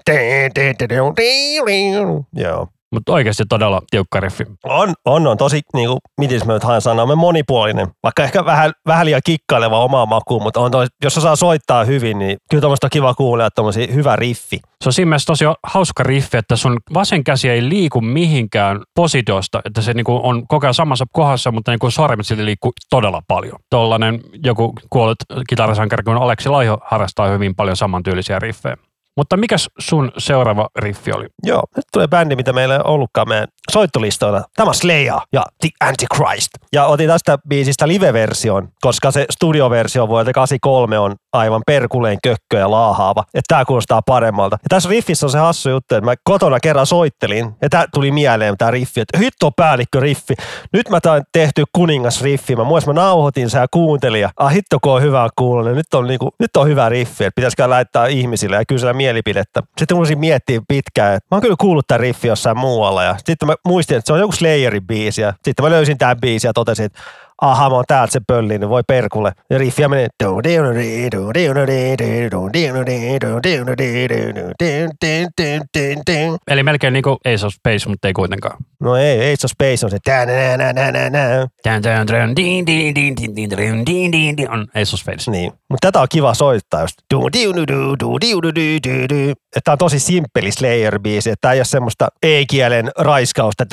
Joo. Mutta oikeasti todella tiukka riffi. On, on, on tosi, niin kuin, miten mä nyt haen sanoa, monipuolinen. Vaikka ehkä vähän, vähän liian kikkaileva omaa makuun, mutta on toi, jos osaa soittaa hyvin, niin kyllä tuommoista on kiva kuulla, että hyvä riffi. Se on siinä mielessä tosi hauska riffi, että sun vasen käsi ei liiku mihinkään positiosta, että se niinku on koko ajan samassa kohdassa, mutta niinku sormet silti liikkuu todella paljon. Tollainen joku kuollut kitarasankari kuin Aleksi Laiho harrastaa hyvin paljon samantyylisiä riffejä. Mutta mikäs sun seuraava riffi oli? Joo, nyt tulee bändi, mitä meillä ei ollutkaan meidän soittolistoilla. Tämä on Slayer ja The Antichrist. Ja otin tästä biisistä live-version, koska se studioversio vuodelta 83 on aivan perkuleen kökkö ja laahaava. Että tämä kuulostaa paremmalta. Ja tässä riffissä on se hassu juttu, että mä kotona kerran soittelin ja tää tuli mieleen tämä riffi, että hitto päällikkö riffi. Nyt mä tain tehty kuningas riffi. Mä muistin, mä nauhoitin sen ja kuuntelin ja ah hitto kun on hyvä kuulla. Nyt on, niinku, nyt on hyvä riffi, että pitäisikö laittaa ihmisille ja kysellä mielipidettä. Sitten rupesin miettimään pitkään, että mä oon kyllä kuullut tämän riffi jossain muualla ja sitten mä muistin, että se on joku Slayerin biisi ja sitten mä löysin tämän biisin ja totesin, että aha, mä oon täältä se pölli, niin voi perkulle. Ja riffiä menee. Eli melkein niinku Ace of Space, mutta ei kuitenkaan. No ei, Ace of Space on se. On Ace of Space. Niin, mutta tätä on kiva soittaa just. Tämä on tosi simppeli Slayer-biisi, tämä ei ole semmoista E-kielen raiskausta.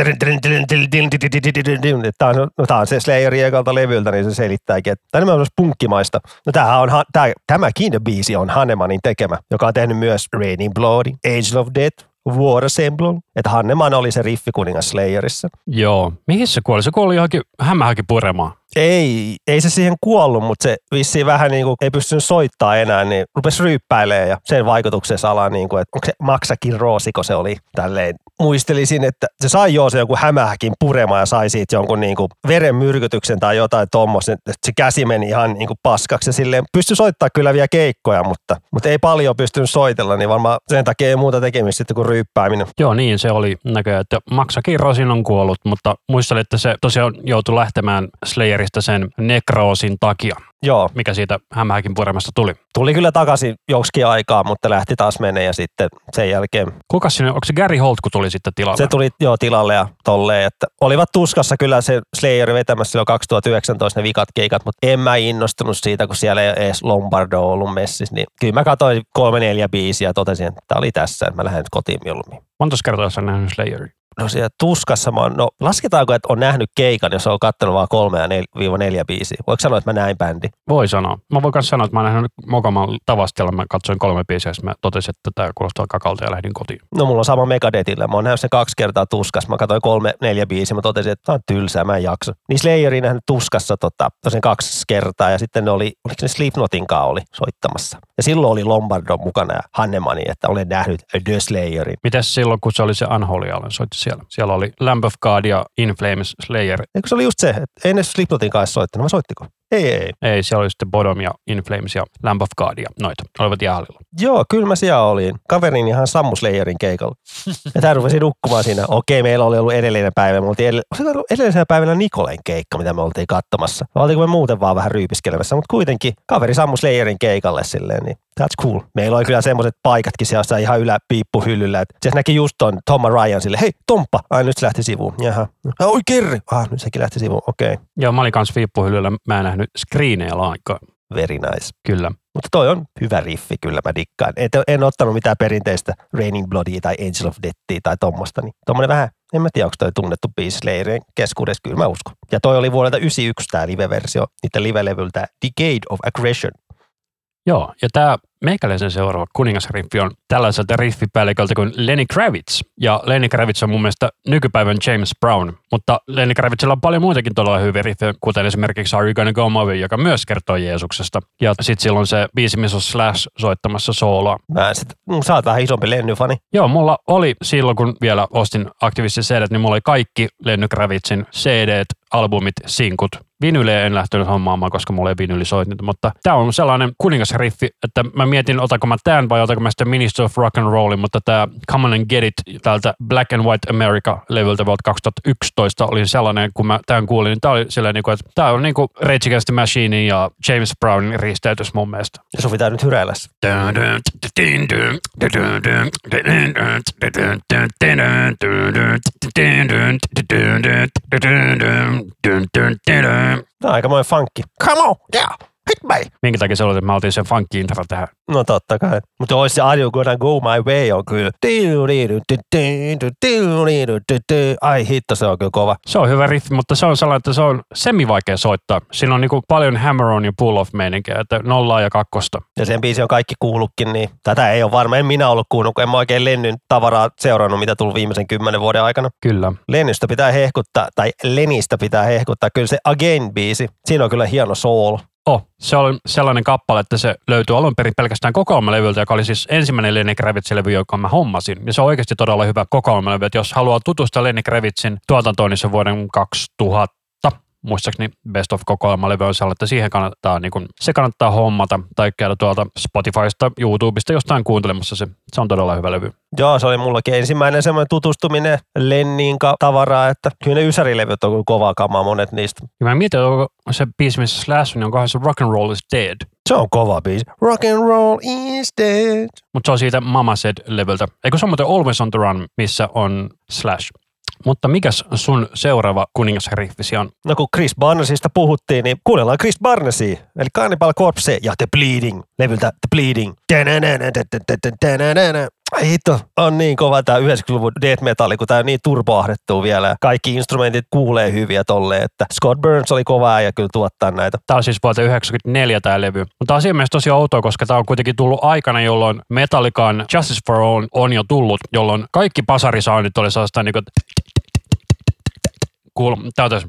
Tämä on, no, tämä on se Slayerin ekalta levyltä, niin se selittääkin, että tää on nimenomaan punkkimaista. No tämähän on, tää, tämäkin biisi on Hannemanin tekemä, joka on tehnyt myös Raining Blood, Angel of Death, War Assemble, että Hanneman oli se riffikuningas Slayerissa. Joo. Mihin se kuoli? Se kuoli johonkin hämähäkin puremaan. Ei, ei se siihen kuollut, mutta se vissiin vähän niin kuin ei pystynyt soittaa enää, niin rupesi ryyppäilemään ja sen vaikutuksessa ala niin kuin, että onko se Maksakin Roosiko se oli tälleen. Muistelisin, että se sai jo se joku hämähäkin purema ja sai siitä jonkun niin kuin verenmyrkytyksen tai jotain tuommoista, että se käsi meni ihan niin kuin paskaksi ja silleen pystyi soittaa kyllä vielä keikkoja, mutta, mutta ei paljon pystynyt soitella, niin varmaan sen takia ei muuta tekemistä sitten kuin ryyppääminen. Joo, niin se oli näköjään, että Maksakin Rosin on kuollut, mutta muistelin, että se tosiaan joutui lähtemään Slayer Slayerista sen nekroosin takia. Joo. Mikä siitä hämähäkin puremasta tuli. Tuli kyllä takaisin joksikin aikaa, mutta lähti taas menee ja sitten sen jälkeen. Kuka sinne, onko se Gary Holt, kun tuli sitten tilalle? Se tuli jo tilalle ja tolleen, että olivat tuskassa kyllä se Slayer vetämässä silloin 2019 ne vikat keikat, mutta en mä innostunut siitä, kun siellä ei edes Lombardo ollut messissä, niin kyllä mä katsoin kolme neljä biisiä ja totesin, että tämä oli tässä, että mä lähden kotiin mieluummin. Monta kertaa sä nähnyt Slayerin? No siellä tuskassa mä oon, no lasketaanko, että on nähnyt keikan, jos on katsonut vaan kolme ja nel, viiva neljä biisiä? Voiko sanoa, että mä näin bändi? Voi sanoa. Mä voin myös sanoa, että mä oon nähnyt Mokoman tavastella. Mä katsoin kolme biisiä ja mä totesin, että tämä kuulostaa kakalta ja lähdin kotiin. No mulla on sama Megadethillä. Mä oon nähnyt sen kaksi kertaa tuskassa. Mä katsoin kolme, neljä biisiä. Mä totesin, että tää on tylsää, mä en jaksa. Niin Slayerin nähnyt tuskassa tota, tosen kaksi kertaa ja sitten ne oli, oliko ne Slipknotin kanssa oli soittamassa. Ja silloin oli Lombardo mukana ja Hannemani, että olen nähnyt The Slayerin. Mites silloin, kun se oli se Unholy Allen soitti siellä? Siellä oli Lamb of God ja In Flames Slayer. Eikö se oli just se, että ei ne kanssa soittanut, vai soittiko? Ei, ei. Ei, siellä oli sitten Bodom ja In Flames ja Lamb of God ja noita. Olivat jäähallilla. Joo, kyllä mä siellä olin. Kaverini ihan Sammus Slayerin keikalla. ja tää rupesi nukkumaan siinä. Okei, meillä oli ollut edellinen päivä. Me oltiin edell- edellisenä päivänä Nikolen keikka, mitä me oltiin katsomassa. Oltiinko me muuten vaan vähän ryypiskelemässä, mutta kuitenkin kaveri Sammus Slayerin keikalle silleen, niin that's cool. Meillä oli kyllä semmoiset paikatkin siellä ihan yläpiippuhyllyllä, se näki just ton Tom Ryan sille, hei Tomppa, ai nyt se lähti sivuun. Jaha. Oi Kerri, ah nyt sekin lähti sivuun, okei. Okay. Joo, mä olin kanssa viippuhyllyllä, mä en nähnyt screenejä lainkaan. Very nice. Kyllä. Mutta toi on hyvä riffi, kyllä mä dikkaan. Et, en ottanut mitään perinteistä Raining Bloodia tai Angel of Deathia tai tommosta. Niin tommonen vähän, en mä tiedä, onko toi tunnettu biisi Slayerien keskuudessa, kyllä mä uskon. Ja toi oli vuodelta 91 tämä live-versio, niiden live-levyltä Decade of Aggression. Joo, ja tämä meikäläisen seuraava kuningasriffi on tällaiselta riffipäälliköltä kuin Lenny Kravitz. Ja Lenny Kravitz on mun mielestä nykypäivän James Brown, mutta Lenny Kravitzilla on paljon muitakin todella hyviä riffejä, kuten esimerkiksi Are You Gonna Go Way, joka myös kertoo Jeesuksesta. Ja sitten silloin se biisi, missä on Slash soittamassa sooloa. Mä sit, sä oot vähän isompi Lenny-fani. Joo, mulla oli silloin, kun vielä ostin aktiivisesti CD, niin mulla oli kaikki Lenny Kravitzin CD, albumit, sinkut. Vinyliä en lähtenyt hommaamaan, koska mulla ei vinyli soitinut, mutta tämä on sellainen kuningasriffi, että mä mietin, otanko mä tämän vai otanko mä sitten Minister of Rock and Rollin, mutta tämä Come on and Get It täältä Black and White America-levyltä vuodelta 2011 oli sellainen, kun mä tämän kuulin, niin tämä oli sellainen, niin että tämä on niin kuin Rage Against the Machine ja James Brownin risteytys mun mielestä. Ja sun pitää nyt hyräillä. Tämä on funkki. Come on, yeah hit me. Minkä takia se oli, että mä oltiin sen funky intro tähän? No totta kai. Mutta olisi se Are You Gonna Go My Way on kyllä. Ai hitto, se on kyllä kova. Se on hyvä riffi, mutta se on sellainen, että se on semi-vaikea soittaa. Siinä on niinku paljon hammer on ja pull off meininkiä, että nollaa ja kakkosta. Ja sen biisi on kaikki kuullutkin, niin tätä ei ole varmaan. En minä ollut kuunnut, kun en mä oikein Lennyn tavaraa seurannut, mitä tullut viimeisen kymmenen vuoden aikana. Kyllä. Lennystä pitää hehkuttaa, tai Lenistä pitää hehkuttaa. Kyllä se Again-biisi, siinä on kyllä hieno soul. Oh, se oli sellainen kappale, että se löytyi alun perin pelkästään kokoelmalevyltä, joka oli siis ensimmäinen Lenny Kravitz-levy, joka mä hommasin. Ja se on oikeasti todella hyvä kokoelmalevy, jos haluaa tutustua Lenny Kravitzin tuotantoon, niin se vuoden 2000 muistaakseni Best of kokoelmalevy on sellainen, että siihen kannattaa, niin kun, se kannattaa hommata tai käydä tuolta Spotifysta, YouTubesta jostain kuuntelemassa se. Se on todella hyvä levy. Joo, se oli mullakin ensimmäinen semmoinen tutustuminen Lennin ka- tavaraa, että kyllä ne Ysärilevyt on kovaa kamaa monet niistä. Ja mä mietin, onko se biisi, missä Slash on, niin onkohan se Rock and Roll is Dead. Se on kova biisi. Rock and roll is dead. Mutta se on siitä Mama Said-levyltä. Eikö se on muuten Always on the Run, missä on Slash? Mutta mikäs sun seuraava kuningasriffisi on? No kun Chris Barnesista puhuttiin, niin kuunnellaan Chris Barnesia, eli Cannibal Corpse ja The Bleeding, levyltä The Bleeding. Ai hitto, on niin kova tämä 90-luvun death metalli, kun tämä on niin turboahdettuu vielä. Kaikki instrumentit kuulee hyviä tolleen, että Scott Burns oli kova ja kyllä tuottaa näitä. Tämä on siis vuotta 1994 tämä levy. Mutta tämä on siinä mielessä tosi outoa, koska tämä on kuitenkin tullut aikana, jolloin Metallican Justice for All on jo tullut, jolloin kaikki pasarisoundit oli sellaista niin kuin kuul, tää on tässä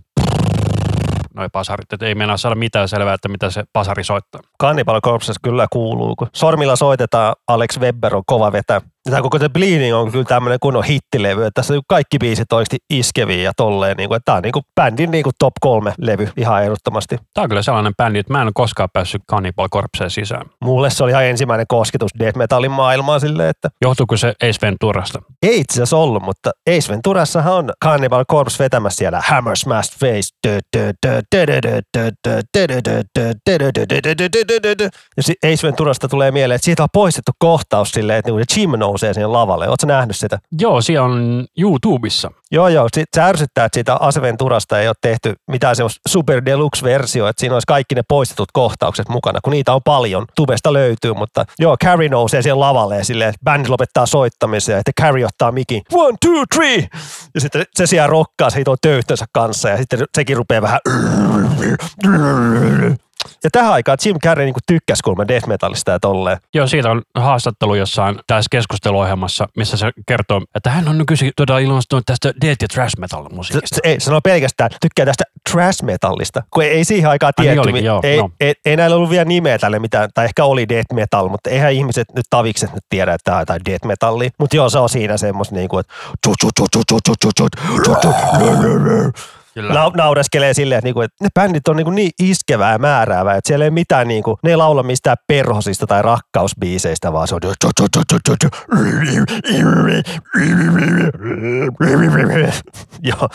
noi pasarit, että ei meinaa saada mitään selvää, että mitä se pasari soittaa. Cannibal Corpse kyllä kuuluu, kun sormilla soitetaan, Alex Webber on kova vetä. Tämä koko The Bleeding on kyllä tämmöinen kunnon hittilevy, että tässä on kaikki biisit oikeasti iskeviä ja tolleen. Niin kuin, että tämä on niin kuin bändin niin kuin top kolme levy ihan ehdottomasti. Tämä on kyllä sellainen bändi, että mä en ole koskaan päässyt Cannibal Corpseen sisään. Mulle se oli ihan ensimmäinen kosketus death metalin maailmaan silleen, että Johtuuko se Ace Venturasta? ei itse asiassa ollut, mutta Ace Venturassahan on Cannibal Corpse vetämässä siellä Hammer Smashed Face. Ja si- Ace Venturasta tulee mieleen, että siitä on poistettu kohtaus silleen, että niinku Jim nousee sinne lavalle. Oletko nähnyt sitä? Joo, siellä on YouTubessa. Joo, joo. Sit se ärsyttää, että siitä Aseventurasta ei ole tehty mitään semmoista super deluxe-versio, että siinä olisi kaikki ne poistetut kohtaukset mukana, kun niitä on paljon. Tubesta löytyy, mutta joo, Carrie nousee siihen lavalle ja silleen, että bändi lopettaa soittamisen ja sitten Carrie ottaa mikin. One, two, three! Ja sitten se siellä rokkaa se tuon töyhtönsä kanssa ja sitten sekin rupeaa vähän ja tähän aikaan Jim Carrey niin tykkäsi kuulemma death metallista ja tolleen. Joo, siitä on haastattelu jossain tässä keskusteluohjelmassa, missä se kertoo, että hän on nykyisin todella ilmastunut tästä death ja trash metal musiikista. ei, sanoo pelkästään, tykkää tästä trash metallista, kun ei, ei siihen aikaan Ai niin olikin, joo, ei, joo. ei, ei, näillä ollut vielä nimeä tälle mitään, tai ehkä oli death metal, mutta eihän ihmiset nyt tavikset nyt tiedä, että tämä on jotain death metallia. Mutta joo, se on siinä semmoista niin kuin, että. Na- naureskelee silleen, että, niinku, että ne bändit on niinku niin iskevää ja määräävää, että siellä ei mitään, niinku, ne ei laula mistään perhosista tai rakkausbiiseistä, vaan se on joo,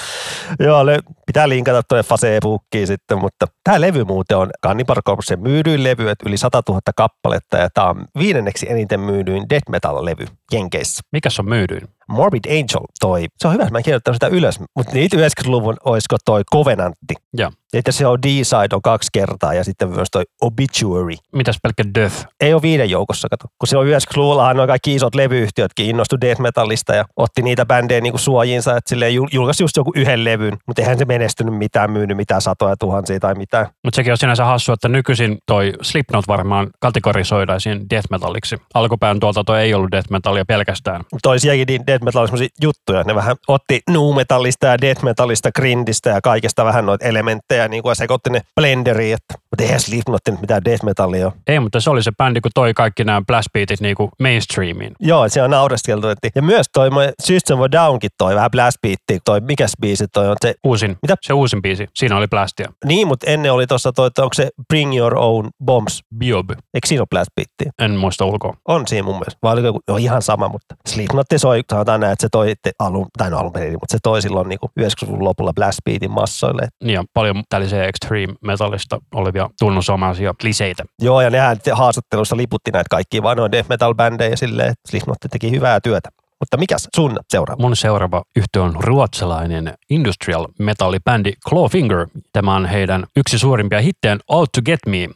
joo pitää linkata tuonne Facebookiin sitten, mutta tämä levy muuten on Cannibal Corpsen myydyin levy, että yli 100 000 kappaletta ja tämä on viidenneksi eniten myydyin death metal-levy Jenkeissä. Mikäs on myydyin? Morbid Angel toi, se on hyvä, että mä en kirjoittanut sitä ylös, mutta niitä 90-luvun olisiko toi Covenantti. Joo. Sitten se on D-side on kaksi kertaa ja sitten myös toi Obituary. Mitäs pelkkä Death? Ei ole viiden joukossa, kato. Kun silloin 90-luvullahan noin kaikki isot levyyhtiötkin innostu death metallista ja otti niitä bändejä niinku suojiinsa, että silleen jul- julkaisi just joku yhden levyn, mutta eihän se menestynyt mitään, myynyt mitään satoja tuhansia tai mitään. Mutta sekin on sinänsä hassu, että nykyisin toi Slipknot varmaan kategorisoidaisiin death metalliksi. Alkupään tuolta toi ei ollut death metallia pelkästään. Toisiakin niin death metal semmoisia juttuja. Ne vähän otti nu metallista ja death metallista, grindistä ja kaikesta vähän noita elementtejä niin kuin ja sekoitti ne blenderiin. Että, mutta eihän Slipknot nyt mitään death metallia ole. Ei, mutta se oli se bändi, kun toi kaikki nämä blastbeatit niinku mainstreamiin. Joo, se on naureskeltu. Ja myös toi System of Downkin toi vähän blast beatti, toi mikäs biisi toi on se, Uusin, Mitä? se uusin biisi, siinä oli blastia. niin, mutta ennen oli tuossa toi, että onko se Bring Your Own Bombs, Biob, eikö siinä ole blast beatti? en muista ulkoa. On siinä mun mielestä. Vai oliko joku, no ihan sama, mutta Slipknot soi, sanotaan näin, että se toi alun, tai no alun perin, mutta se toi silloin niin 90-luvun lopulla blast beatin massoille. Niin ja paljon tällaisia extreme metallista olevia tunnusomaisia kliseitä. Joo, ja nehän te- haastattelussa liputti näitä kaikkia vaan noin death metal bändejä silleen, että Slipknot teki hyvää työtä. Mutta mikäs sun seuraava? Mun seuraava yhtye on ruotsalainen industrial metallibändi Clawfinger. Tämä on heidän yksi suurimpia hittejä All to Get Me.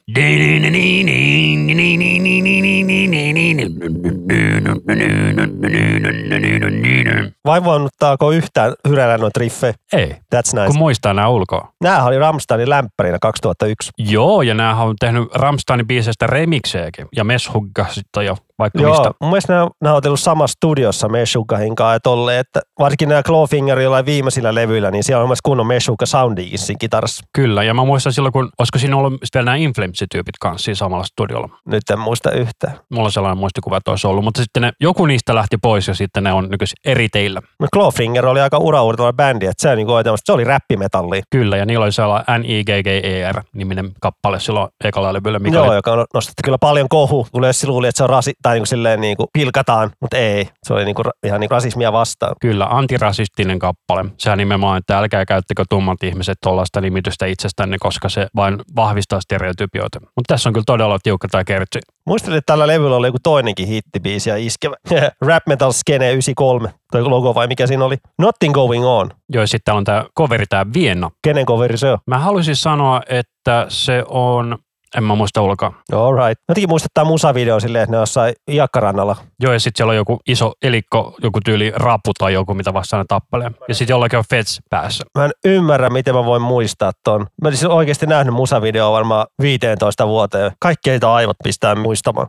Vaivoannuttaako yhtään hyrällä noita riffejä? Ei, That's nice. kun muistaa nämä ulkoa. Nämähän oli Rammsteinin lämpärinä 2001. Joo, ja näähän on tehnyt Rammsteinin biisestä remiksejäkin ja Meshuggasta ja vaikka Joo, mistä. mun mielestä nämä on nauhoitellut samassa studiossa Meshugahin kanssa, että tolle, että varsinkin nämä Clawfinger jollain viimeisillä levyillä, niin siellä on myös kunnon Meshuga soundi siinä kitarassa. Kyllä, ja mä muistan silloin, kun olisiko siinä ollut vielä nämä Inflames-tyypit kanssa siinä samalla studiolla. Nyt en muista yhtään. Mulla on sellainen muistikuva, että olisi ollut, mutta sitten ne, joku niistä lähti pois ja sitten ne on nykyisin eri teillä. No Clawfinger oli aika uraurtava bändi, että se, on niin kuin, se oli räppimetalli. Kyllä, ja niillä oli sellainen N-I-G-G-E-R-niminen kappale silloin ekalla levyllä, mikä Joo, oli, joka on nostettu kyllä paljon kohu. Yleensä luuli, että se on rasi, tai niin kuin silleen niin kuin pilkataan, mutta ei. Se oli niin kuin, ihan niin kuin rasismia vastaan. kyllä antirasistinen kappale. Sehän nimenomaan, että älkää käyttäkö tummat ihmiset tuollaista nimitystä itsestänne, koska se vain vahvistaa stereotypioita. Mutta tässä on kyllä todella tiukka tämä kertsi. Muistelin, että tällä levyllä oli joku toinenkin hittibiisi ja iskevä. Rap Metal Skene 93, toi logo vai mikä siinä oli? Nothing Going On. Joo, sitten on tämä coveri, tämä Vienna. Kenen coveri se on? Mä haluaisin sanoa, että se on, en mä muista ulkoa. All right. Jotenkin muistettaa musavideo silleen, että ne jossain Iakkarannalla. Joo, ja sitten siellä on joku iso elikko, joku tyyli rapu tai joku, mitä vastaan ne tappelee. Ja sitten jollakin on Feds päässä. Mä en ymmärrä, miten mä voin muistaa ton. Mä olisin oikeasti nähnyt musavideoa varmaan 15 vuoteen. Kaikki ei aivot pistää muistamaan.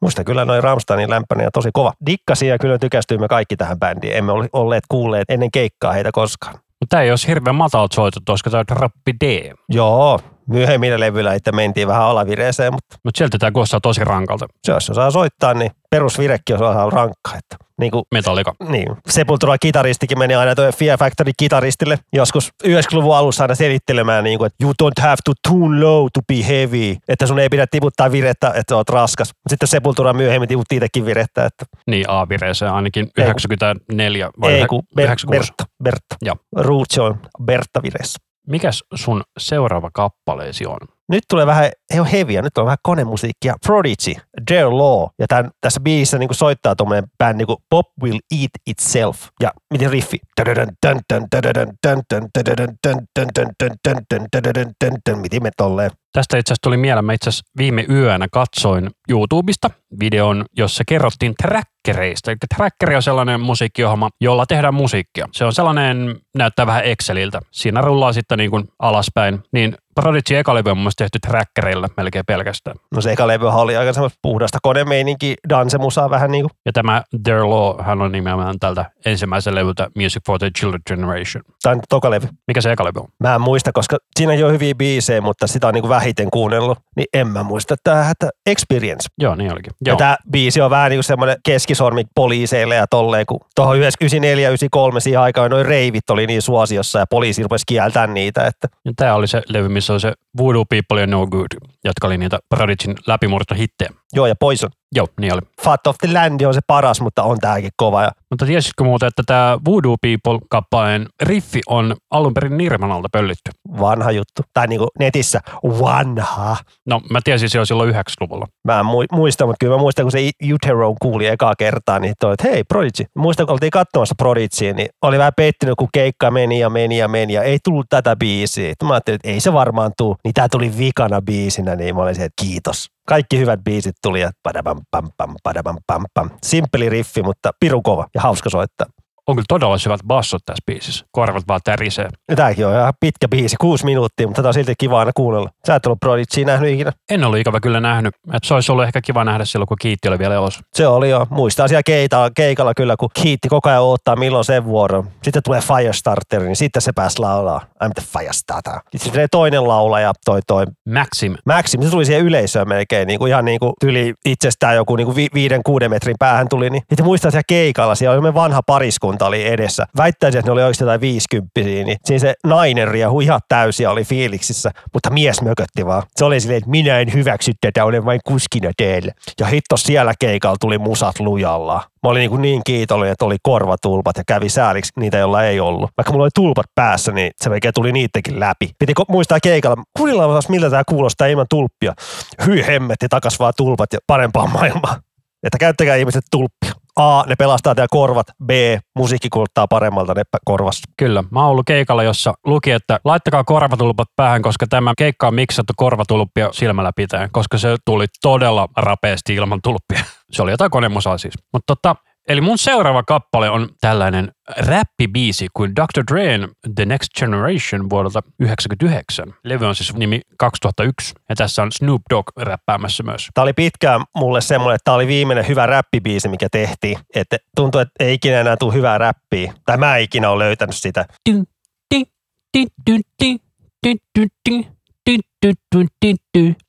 Muista kyllä noin Ramsteinin lämpäinen ja tosi kova. Dikkasin ja kyllä tykästyimme kaikki tähän bändiin. Emme ole olleet kuulleet ennen keikkaa heitä koskaan. Mutta tämä ei olisi hirveän matalat soitot, koska tämä on rappi D. Joo, myöhemmillä levyillä itse mentiin vähän alavireeseen, mutta Mutta sieltä tämä kuulostaa tosi rankalta. se jos osaa soittaa, niin perusvirekki osaa rankka. Että niin kuin Metallika. Niin, Sepultura kitaristikin meni aina tuo Fear Factory kitaristille joskus 90-luvun alussa aina selittelemään, niin kuin, että you don't have to tune low to be heavy, että sun ei pidä tiputtaa virettä, että oot raskas. Mut Sitten Sepultura myöhemmin tiputti itsekin virettä, että Niin A-vireeseen ainakin Ei, kun- 94 vai ei kun Ber- 96. Bertta, Bertta. Joo. Ruutsi on Bertta vireessä. Mikäs sun seuraava kappaleesi on? Nyt tulee vähän, ei ole heviä, nyt on vähän konemusiikkia. Prodigy, Dare Law. Ja tämän, tässä biisissä niin soittaa tuommoinen bändi kuin Pop Will Eat Itself. Ja miten riffi? Miten me tolleen? Tästä itse asiassa tuli mieleen, mä itse asiassa viime yönä katsoin YouTubesta videon, jossa kerrottiin trackereista. Eli trackeri on sellainen musiikkiohjelma, jolla tehdään musiikkia. Se on sellainen, näyttää vähän Exceliltä. Siinä rullaa sitten niin kuin alaspäin. Niin Prodigy eka levy on mun tehty trackereilla melkein pelkästään. No se eka levyhän oli aika semmoista puhdasta konemeininki, dansemusaa vähän niin kuin. Ja tämä Their Law, hän on nimenomaan tältä ensimmäisen levyltä Music for the Children Generation. Tai nyt toka levy. Mikä se eka levy on? Mä en muista, koska siinä ei ole hyviä biisejä, mutta sitä on niin kuin vähiten kuunnellut. Niin en mä muista. Tämä Experience. Joo, niin olikin. Ja Joo. tämä biisi on vähän niin kuin semmoinen keskisormi poliiseille ja tolleen, kun tuohon 94 ja 93 siihen aikaan noin reivit oli niin suosiossa ja poliisi rupesi kieltämään niitä, että Ja tämä oli se levy, missä oli se Voodoo People ja No Good, jotka oli niitä Prodigyn läpimurtohittejä. joo ja Poison. Joo, niin oli. Fat of the Land on se paras, mutta on tääkin kova. Ja Mutta tiesitkö muuten, että tämä Voodoo People-kappaleen riffi on alun perin Nirvanalta pöllitty? vanha juttu. Tai niin kuin netissä vanha. No, mä tiesin se jo silloin 90-luvulla. Mä en mui- muista, mutta kyllä mä muistan, kun se Utero kuuli ekaa kertaa, niin toi, että hei, Prodigy. Muistan, kun oltiin katsomassa Prodigya, niin oli vähän pettynyt, kun keikka meni ja meni ja meni ja ei tullut tätä biisiä. Mä ajattelin, että ei se varmaan tuu. Niin tää tuli vikana biisinä, niin mä olin se, että kiitos. Kaikki hyvät biisit tuli ja padabam pam pam padabam pam pam. Simppeli riffi, mutta piru kova ja hauska soittaa. On kyllä todella syvät bassot tässä biisissä. Korvat vaan tärisee. Ja tääkin on ihan pitkä biisi, kuusi minuuttia, mutta tätä on silti kiva aina kuunnella. Sä et ollut Prodigya nähnyt ikinä. En ollut ikävä kyllä nähnyt. Että se olisi ollut ehkä kiva nähdä silloin, kun Kiitti oli vielä elossa. Se oli jo. Muistaa siellä keita, keikalla kyllä, kun kiitti koko ajan odottaa, milloin sen vuoro. Sitten tulee Firestarter, niin sitten se pääsi laulaa. I'm the Firestarter. Sitten tulee toinen laulaja, toi toi Maxim. Maxim, se tuli siihen yleisöön melkein, niin kuin ihan niin kuin tyli itsestään joku niin kuin vi- viiden, kuuden metrin päähän tuli. Niin sitten muistan siellä keikalla, siellä oli vanha pariskunta oli edessä. Väittäisin, että ne oli oikeasti jotain viisikymppisiä, niin siinä se nainen riehui ihan täysiä, oli fiiliksissä, mutta mies mökötti vaan. Se oli silleen, että minä en hyväksy tätä, olen vain kuskina teille. Ja hitto siellä keikalla tuli musat lujalla. Mä olin niin, niin kiitollinen, että oli korvatulpat ja kävi sääliksi niitä, joilla ei ollut. Vaikka mulla oli tulpat päässä, niin se melkein tuli niidenkin läpi. Piti muistaa keikalla, kuunnellaan miltä tämä kuulostaa ilman tulppia. Hyi hemmetti, takas vaan tulpat ja parempaa maailmaa. Että käyttäkää ihmiset tulppia. A, ne pelastaa teidän korvat. B, musiikki kuulostaa paremmalta ne korvassa. Kyllä. Mä oon ollut keikalla, jossa luki, että laittakaa korvatulpat päähän, koska tämä keikka on miksattu korvatulppia silmällä pitäen, koska se tuli todella rapeasti ilman tulppia. Se oli jotain konemusaa siis. Mutta tota, Eli mun seuraava kappale on tällainen räppibiisi kuin Dr. Dre'n The Next Generation vuodelta 1999. Levy on siis nimi 2001 ja tässä on Snoop Dogg räppäämässä myös. Tämä oli pitkään mulle semmoinen, että tämä oli viimeinen hyvä räppibiisi, mikä tehtiin. Että tuntuu, että ei ikinä enää tule hyvää räppiä. Tai mä en ikinä ole löytänyt sitä.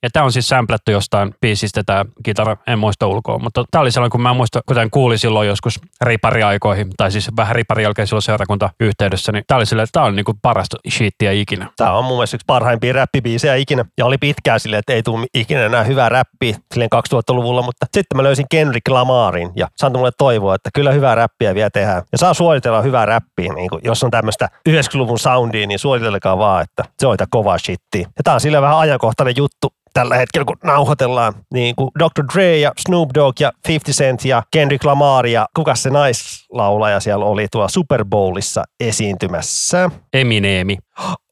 Ja tämä on siis samplattu jostain biisistä tämä kitara, en muista ulkoa, mutta tämä oli sellainen, kun mä muistan, kuten kuulin silloin joskus ripariaikoihin, tai siis vähän ripari jälkeen silloin seurakunta yhteydessä, niin tämä oli silleen, että tämä on niinku parasta shittiä ikinä. Tämä on mun mielestä yksi parhaimpia räppibiisejä ikinä. Ja oli pitkään silleen, että ei tule ikinä enää hyvää räppiä silleen 2000-luvulla, mutta sitten mä löysin Kendrick Lamarin ja se antoi mulle toivoa, että kyllä hyvää räppiä vielä tehdään. Ja saa suositella hyvää räppiä, niin kuin, jos on tämmöistä 90-luvun soundia, niin suositelkaa vaan, että se on kovaa shittiä. Ja tämä on sillä vähän ajankohtainen juttu, tällä hetkellä, kun nauhoitellaan, niin kuin Dr. Dre ja Snoop Dogg ja 50 Cent ja Kendrick Lamar ja kuka se naislaulaja siellä oli tuolla Super Bowlissa esiintymässä. Emineemi.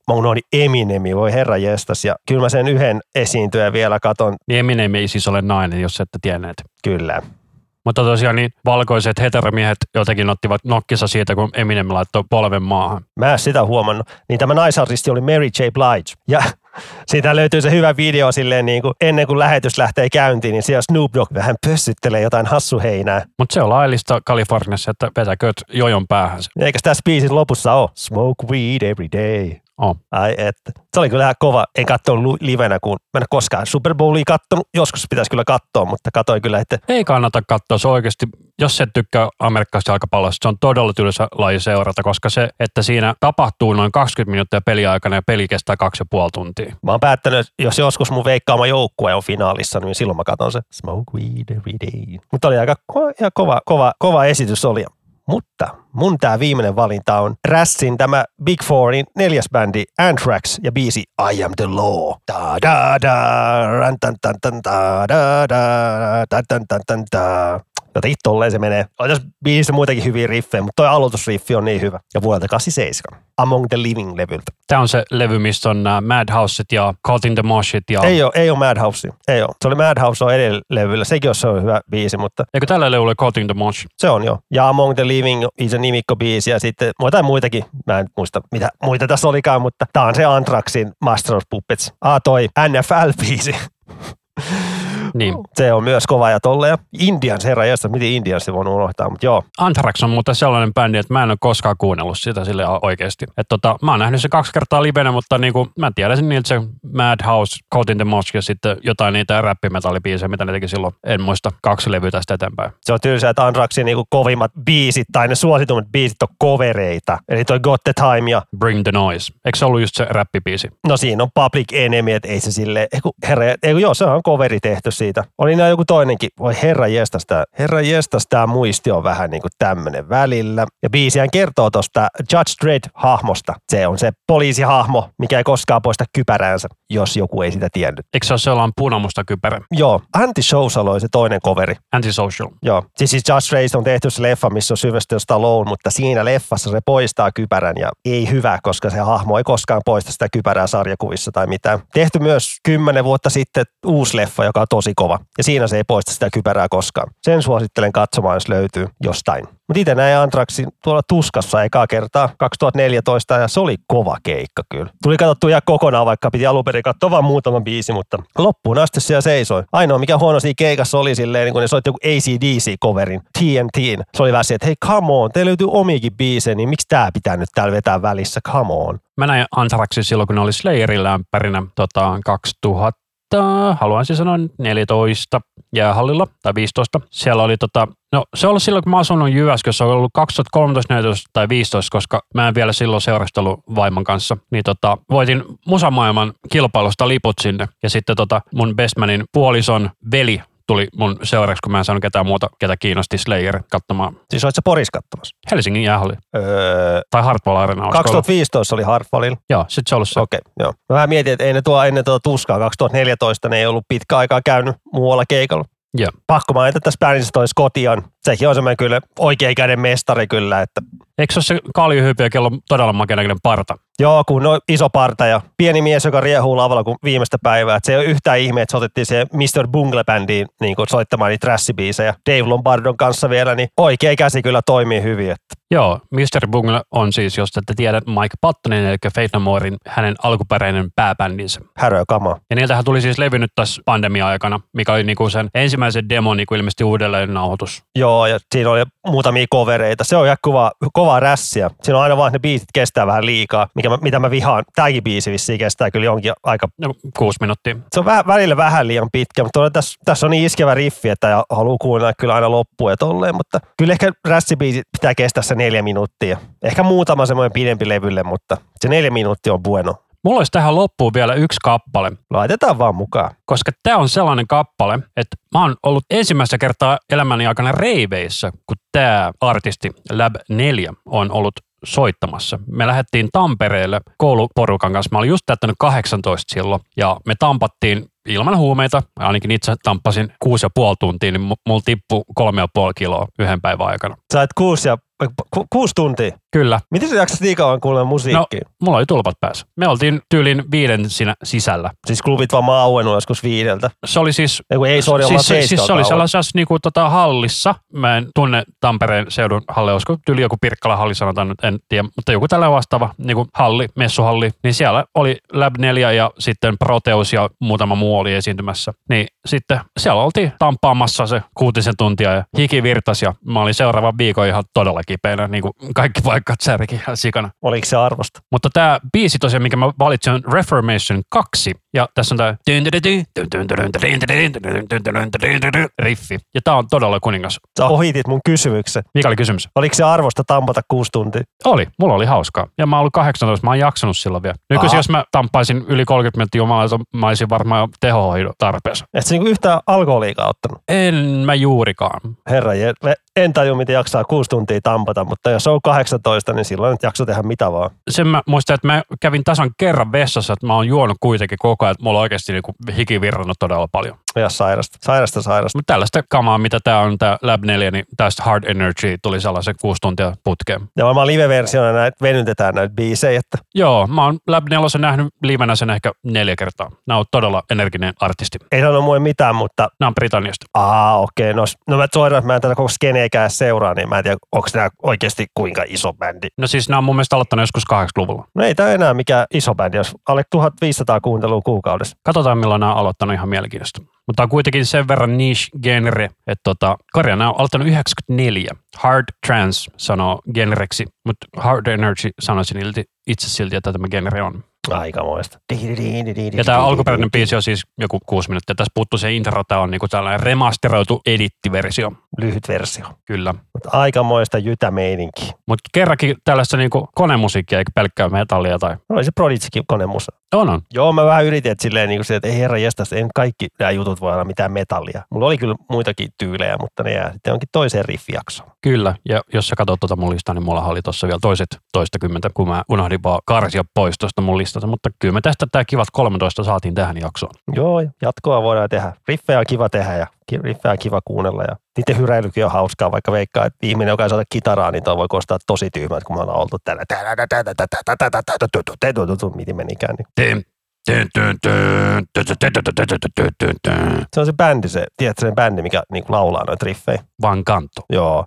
Mä unohdin Eminemi, voi herra jestas. Ja kyllä mä sen yhden esiintyjän vielä katon. Niin Eminem ei siis ole nainen, jos ette tienneet. Kyllä. Mutta tosiaan niin valkoiset heteromiehet jotenkin ottivat nokkissa siitä, kun Eminem laittoi polven maahan. Mä en sitä huomannut. Niin tämä naisartisti oli Mary J. Blige. Ja siitä löytyy se hyvä video silleen niin kuin ennen kuin lähetys lähtee käyntiin, niin siellä Snoop Dogg vähän pössyttelee jotain hassuheinää. Mutta se on laillista Kaliforniassa, että vetäkööt jojon päähän. Eikä tässä biisin lopussa ole Smoke weed every day. Oh. Ai että. Se oli kyllä ihan kova. En katsonut livenä, kun mä en koskaan Super Bowlia kattonut. Joskus pitäisi kyllä katsoa, mutta katsoin kyllä, että Ei kannata katsoa, se oikeasti, jos et tykkää amerikkalaisesta jalkapallosta, se on todella tylsä laji seurata, koska se, että siinä tapahtuu noin 20 minuuttia peliaikana ja peli kestää kaksi ja puoli tuntia. mä oon päättänyt, että jos joskus mun veikkaama joukkue on finaalissa, niin silloin mä katson se Smoke weed every day. Mutta oli aika ko- ihan kova, kova, kova esitys oli. Mutta mun tää viimeinen valinta on Rassin tämä Big Fourin neljäs bändi Anthrax ja biisi I am the law. Da da da, tan, da, da, da, tan, tan, tan, tan, da. Jotenkin tolleen se menee. On tässä biisissä muitakin hyviä riffejä, mutta toi aloitusriffi on niin hyvä. Ja vuodelta 87. Among the Living-levyltä. Tämä on se levy, missä on nämä Madhouseit ja Caught in the Moshit ja... Ei ole, ei ole Madhouse. Ei ole. Se oli Madhouse on edellä levyllä. Sekin on se on hyvä biisi, mutta Eikö tällä levyllä Caught in the Mosh? se on jo. Ja Among the Living on se nimikkobiisi ja sitten jotain muitakin. Mä en muista, mitä muita tässä olikaan, mutta tää on se Anthraxin Master of Puppets. Ah, toi NFL-biisi. Niin. Se on myös kova ja tolleen. Indians, herra jästä, miten Indians se voinut unohtaa, mutta joo. Anthrax on muuten sellainen bändi, että mä en ole koskaan kuunnellut sitä sille oikeasti. Että tota, mä oon nähnyt se kaksi kertaa livenä, mutta niinku, mä tiedän niiltä se Madhouse, Caught in the Mosh ja sitten jotain niitä räppimetallibiisejä, mitä ne teki silloin. En muista kaksi levyä tästä eteenpäin. Se on tylsää, että Anthraxin niinku kovimmat biisit tai ne suositummat biisit on covereita. Eli toi Got the Time ja Bring the Noise. Eikö se ollut just se räppibiisi? No siinä on Public Enemy, että ei se sille, eiku, herra, eiku, joo, se on coveri tehty siitä. Oli nämä joku toinenkin, voi herra jestas tää, herra jestas tää muisti on vähän niin kuin tämmönen välillä. Ja biisihän kertoo tosta Judge Dredd-hahmosta. Se on se poliisihahmo, mikä ei koskaan poista kypäräänsä, jos joku ei sitä tiennyt. Eikö se ole sellainen punamusta kypärä? Joo, Anti-Social oli se toinen coveri. Antisocial. Joo, siis, siis Judge Dredd on tehty se leffa, missä on Sylvester Stallone, mutta siinä leffassa se poistaa kypärän ja ei hyvä, koska se hahmo ei koskaan poista sitä kypärää sarjakuvissa tai mitään. Tehty myös kymmenen vuotta sitten uusi leffa, joka on tosi kova ja siinä se ei poista sitä kypärää koskaan. Sen suosittelen katsomaan, jos löytyy jostain. Mutta itse näin Antraxin tuolla tuskassa ekaa kertaa 2014 ja se oli kova keikka kyllä. Tuli katsottu ihan kokonaan, vaikka piti alun perin katsoa vain muutama biisi, mutta loppuun asti siellä seisoi. Ainoa mikä huono siinä keikassa oli silleen, niin kun ne soitti joku ACDC-coverin, TNT. Se oli vähän että hei come on, te löytyy omiakin biisejä, niin miksi tää pitää nyt täällä vetää välissä, come on. Mä näin Anthraxin silloin, kun ne oli Slayerin lämpärinä tota, 2000 haluaisin sanoa 14 jäähallilla tai 15. Siellä oli tota, no se oli silloin, kun mä asunut Jyväskylässä, on ollut 2013, 14 tai 15, koska mä en vielä silloin seurastellut vaimon kanssa. Niin tota, voitin musamaailman kilpailusta liput sinne ja sitten tota, mun bestmanin puolison veli tuli mun seuraksi, kun mä en saanut ketään muuta, ketä kiinnosti Slayer katsomaan Siis olit sä Poris katsomassa? Helsingin jäähalli. Öö, Tai Hartwall Arena. olisiko ollut? 2015 oli Hartwallilla. Joo, sit se ollut se. Okei, joo. Mä vähän mietin, että ei ne tuo ennen tuota tuskaa. 2014 ne ei ollut pitkä aikaa käynyt muualla keikalla. Joo. Pakko mainita tässä bändissä toi Scotian. Sekin on semmoinen kyllä oikeikäinen mestari kyllä, että Eikö se ole se kaljuhyppiä, kello on todella makeanäköinen parta? Joo, kun on iso parta ja pieni mies, joka riehuu lavalla kuin viimeistä päivää. Et se ei ole yhtään ihme, että se otettiin se Mr. Bungle-bändiin niin soittamaan niitä trassibiisejä Dave Lombardon kanssa vielä, niin oikea käsi kyllä toimii hyvin. Että Joo, Mr. Bungle on siis, jos ette tiedä, Mike Pattonin, eli Faith No Morein, hänen alkuperäinen pääbändinsä. häröä kamaa. Ja niiltähän tuli siis levy nyt tässä pandemia-aikana, mikä oli niinku sen ensimmäisen demon niinku ilmeisesti uudelleen nauhoitus. Joo, ja siinä oli muutamia kovereita. Se on ihan kova, kova rässiä. Siinä on aina vaan, että ne biisit kestää vähän liikaa, mikä mä, mitä mä vihaan. Tämäkin biisi vissiin kestää kyllä jonkin aika No, kuusi minuuttia. se on vähän, välillä vähän liian pitkä, mutta tässä, tässä on niin iskevä riffi, että haluaa kuunnella kyllä aina loppuun ja tolleen, mutta kyllä ehkä rässibiisi pitää kestää se neljä minuuttia. Ehkä muutama semmoinen pidempi levylle, mutta se neljä minuuttia on bueno. Mulla olisi tähän loppuun vielä yksi kappale, Laitetaan vaan mukaan. koska tämä on sellainen kappale, että mä oon ollut ensimmäistä kertaa elämäni aikana reiveissä, kun tämä artisti Lab 4 on ollut soittamassa. Me lähdettiin Tampereelle kouluporukan kanssa. Mä olin just täyttänyt 18 silloin ja me tampattiin ilman huumeita. Ainakin itse tamppasin kuusi ja puoli tuntia, niin mu- mulla tippui kolme ja puoli kiloa yhden päivän aikana. Sait kuusi, ja, kuusi tuntia. Kyllä. Miten sä jaksat niin kauan kuunnella musiikkia? No. Mulla oli tulpat päässä. Me oltiin tyylin viiden siinä sisällä. Siis klubit vaan auennut joskus viideltä. Se oli siis Ei, ei sori, siis, siis, siis se oli sellaisessa niinku, tota, hallissa. Mä en tunne Tampereen seudun halli, olisiko tyyli joku Pirkkala halli sanotaan nyt, en tiedä, mutta joku tällä vastaava niinku halli, messuhalli, niin siellä oli Lab 4 ja sitten Proteus ja muutama muu oli esiintymässä. Niin sitten siellä oltiin tampaamassa se kuutisen tuntia ja hiki virtasi ja mä olin seuraavan viikon ihan todella kipeänä, niin kuin kaikki ihan sikana. Oliko se arvosta? Mutta tämä biisi tosiaan, mikä mä valitsin, on Reformation 2. Ja tässä on tämä riffi. Ja tämä on todella kuningas. Sä ohitit mun kysymyksen. Mikä oli kysymys? Oliko se arvosta tampata kuusi tuntia? Oli. Mulla oli hauskaa. Ja mä oon ollut 18, mä oon jaksanut silloin vielä. Nykyisin, Aha. jos mä tampaisin yli 30 minuuttia mä olisin varmaan tehohoidon tarpeessa. Et sä niinku yhtään alkoholiikaa ottanut? En mä juurikaan. Herra, en taju, miten jaksaa kuusi tuntia tampata, mutta jos on 18, niin silloin nyt jakso tehdä mitä vaan. Sen mä muistan, että mä kävin tasan kerran vessassa, että mä oon juonut kuitenkin koko ajan, että mulla on oikeasti niinku hiki virrannut todella paljon. Ja sairasta, sairasta, sairasta. Mutta tällaista kamaa, mitä tämä on, tämä Lab 4, niin tästä Hard Energy tuli sellaisen kuusi tuntia putkeen. Ja varmaan live-versiona näitä venytetään näitä biisejä, että Joo, mä oon Lab 4 nähnyt livenä sen ehkä neljä kertaa. Nämä on todella energinen artisti. ei sano mulle mitään, mutta Nämä on Britanniasta. aa okei, no, s- no mä että mä en tätä koko skeneekään seuraa, niin mä en tiedä, onko nämä oikeasti kuinka iso bändi. No siis nämä on mun mielestä aloittanut joskus 80-luvulla. No ei tämä enää mikään iso bändi, jos alle 1500 kuuntelua kuukaudessa. Katsotaan milloin nämä on aloittanut ihan mielenkiintoista. Mutta on kuitenkin sen verran niche genre, että tota, nämä on aloittanut 94. Hard Trance sanoo genreksi, mutta Hard Energy sanoisin ilti- itse silti, että tämä genre on. Aikamoista. Ja tämä alkuperäinen biisi on siis joku kuusi minuuttia. Tässä puuttuu se intro, tämä on niinku tällainen remasteroitu edittiversio. Lyhyt versio. Kyllä. Mutta aikamoista jytämeininkiä. Mutta kerrankin tällaista niinku konemusiikkia eikä pelkkää metallia tai... No oli se Prodigykin konemusa. On, on. Joo, mä vähän yritin, että silleen niin kuin se, että ei herra jestas, en kaikki nämä jutut voi olla mitään metallia. Mulla oli kyllä muitakin tyylejä, mutta ne jää sitten onkin toiseen riffijaksoon. Kyllä, ja jos sä katsot tuota mun listaa, niin mulla oli tuossa vielä toiset toistakymmentä, kun mä unohdin vaan karsia pois tuosta mun listasta, mutta kyllä me tästä tämä kivat 13 saatiin tähän jaksoon. Joo, ja jatkoa voidaan tehdä. Riffejä on kiva tehdä ja on kiva kuunnella ja niiden hyräilykin on hauskaa, vaikka veikkaa, että ihminen, joka ei soita kitaraa, niin toi voi kostaa tosi tyhmät, kun me ollaan oltu täällä. Miten menikään. Niin. Se on se bändi, se, tiedätkö se bändi, mikä niinku laulaa noita riffejä? Van Kanto. Joo.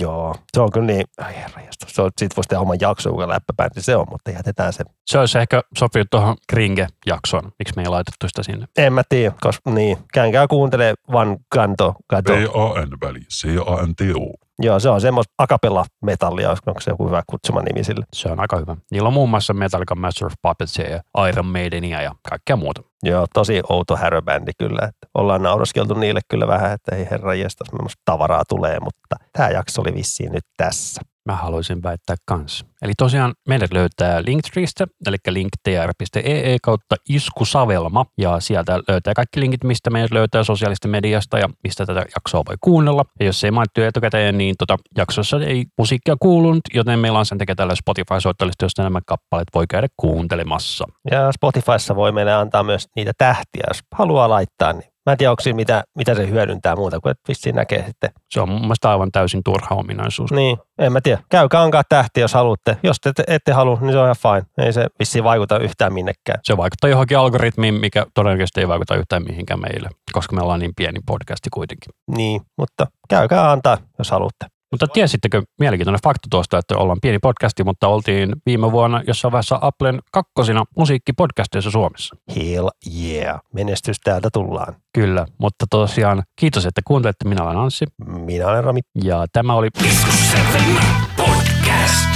Joo. Se on kyllä niin, ai herranjestus. Se on, sit voisi tehdä oman jakson, joka läppäbändi se on, mutta jätetään se. Se olisi ehkä sopinut tuohon Kringe-jaksoon. Miksi me ei laitettu sitä sinne? En mä tiedä, koska niin. Käänkää kuuntele Van Kanto. V-A-N väli, C-A-N-T-O. Joo, se on semmoista akapella metallia, onko se joku hyvä kutsuma nimi sille. Se on aika hyvä. Niillä on muun muassa Metallica, Master of Puppetsia ja Iron Maidenia ja kaikkea muuta. Joo, tosi outo häröbändi kyllä. Että ollaan nauraskeltu niille kyllä vähän, että ei herra millaista tavaraa tulee, mutta tämä jakso oli vissiin nyt tässä. Mä haluaisin väittää kans. Eli tosiaan meidät löytää Linktreestä, eli linktr.ee kautta iskusavelma, ja sieltä löytää kaikki linkit, mistä meidät löytää sosiaalista mediasta ja mistä tätä jaksoa voi kuunnella. Ja jos ei mainittu etukäteen, niin tota, jaksossa ei musiikkia kuulunut, joten meillä on sen takia tällä Spotify-soittolista, josta nämä kappaleet voi käydä kuuntelemassa. Ja Spotifyssa voi meille antaa myös niitä tähtiä, jos haluaa laittaa, niin Mä en tiedä, onko siinä mitä, mitä se hyödyntää muuta kuin, että vissiin näkee sitten. Se on mun mielestä aivan täysin turha ominaisuus. Niin, en mä tiedä. Käykää ankaa tähti, jos haluatte. Jos te ette, ette halua, niin se on ihan fine. Ei se vissiin vaikuta yhtään minnekään. Se vaikuttaa johonkin algoritmiin, mikä todennäköisesti ei vaikuta yhtään mihinkään meille, koska me ollaan niin pieni podcasti kuitenkin. Niin, mutta käykää antaa, jos haluatte. Mutta tiesittekö, mielenkiintoinen fakta tuosta, että ollaan pieni podcasti, mutta oltiin viime vuonna jossain vaiheessa Applen kakkosina musiikkipodcasteissa Suomessa. Hell yeah. Menestys täältä tullaan. Kyllä, mutta tosiaan kiitos, että kuuntelette. Minä olen Anssi Minä olen Rami. ja tämä oli Isku 7 podcast.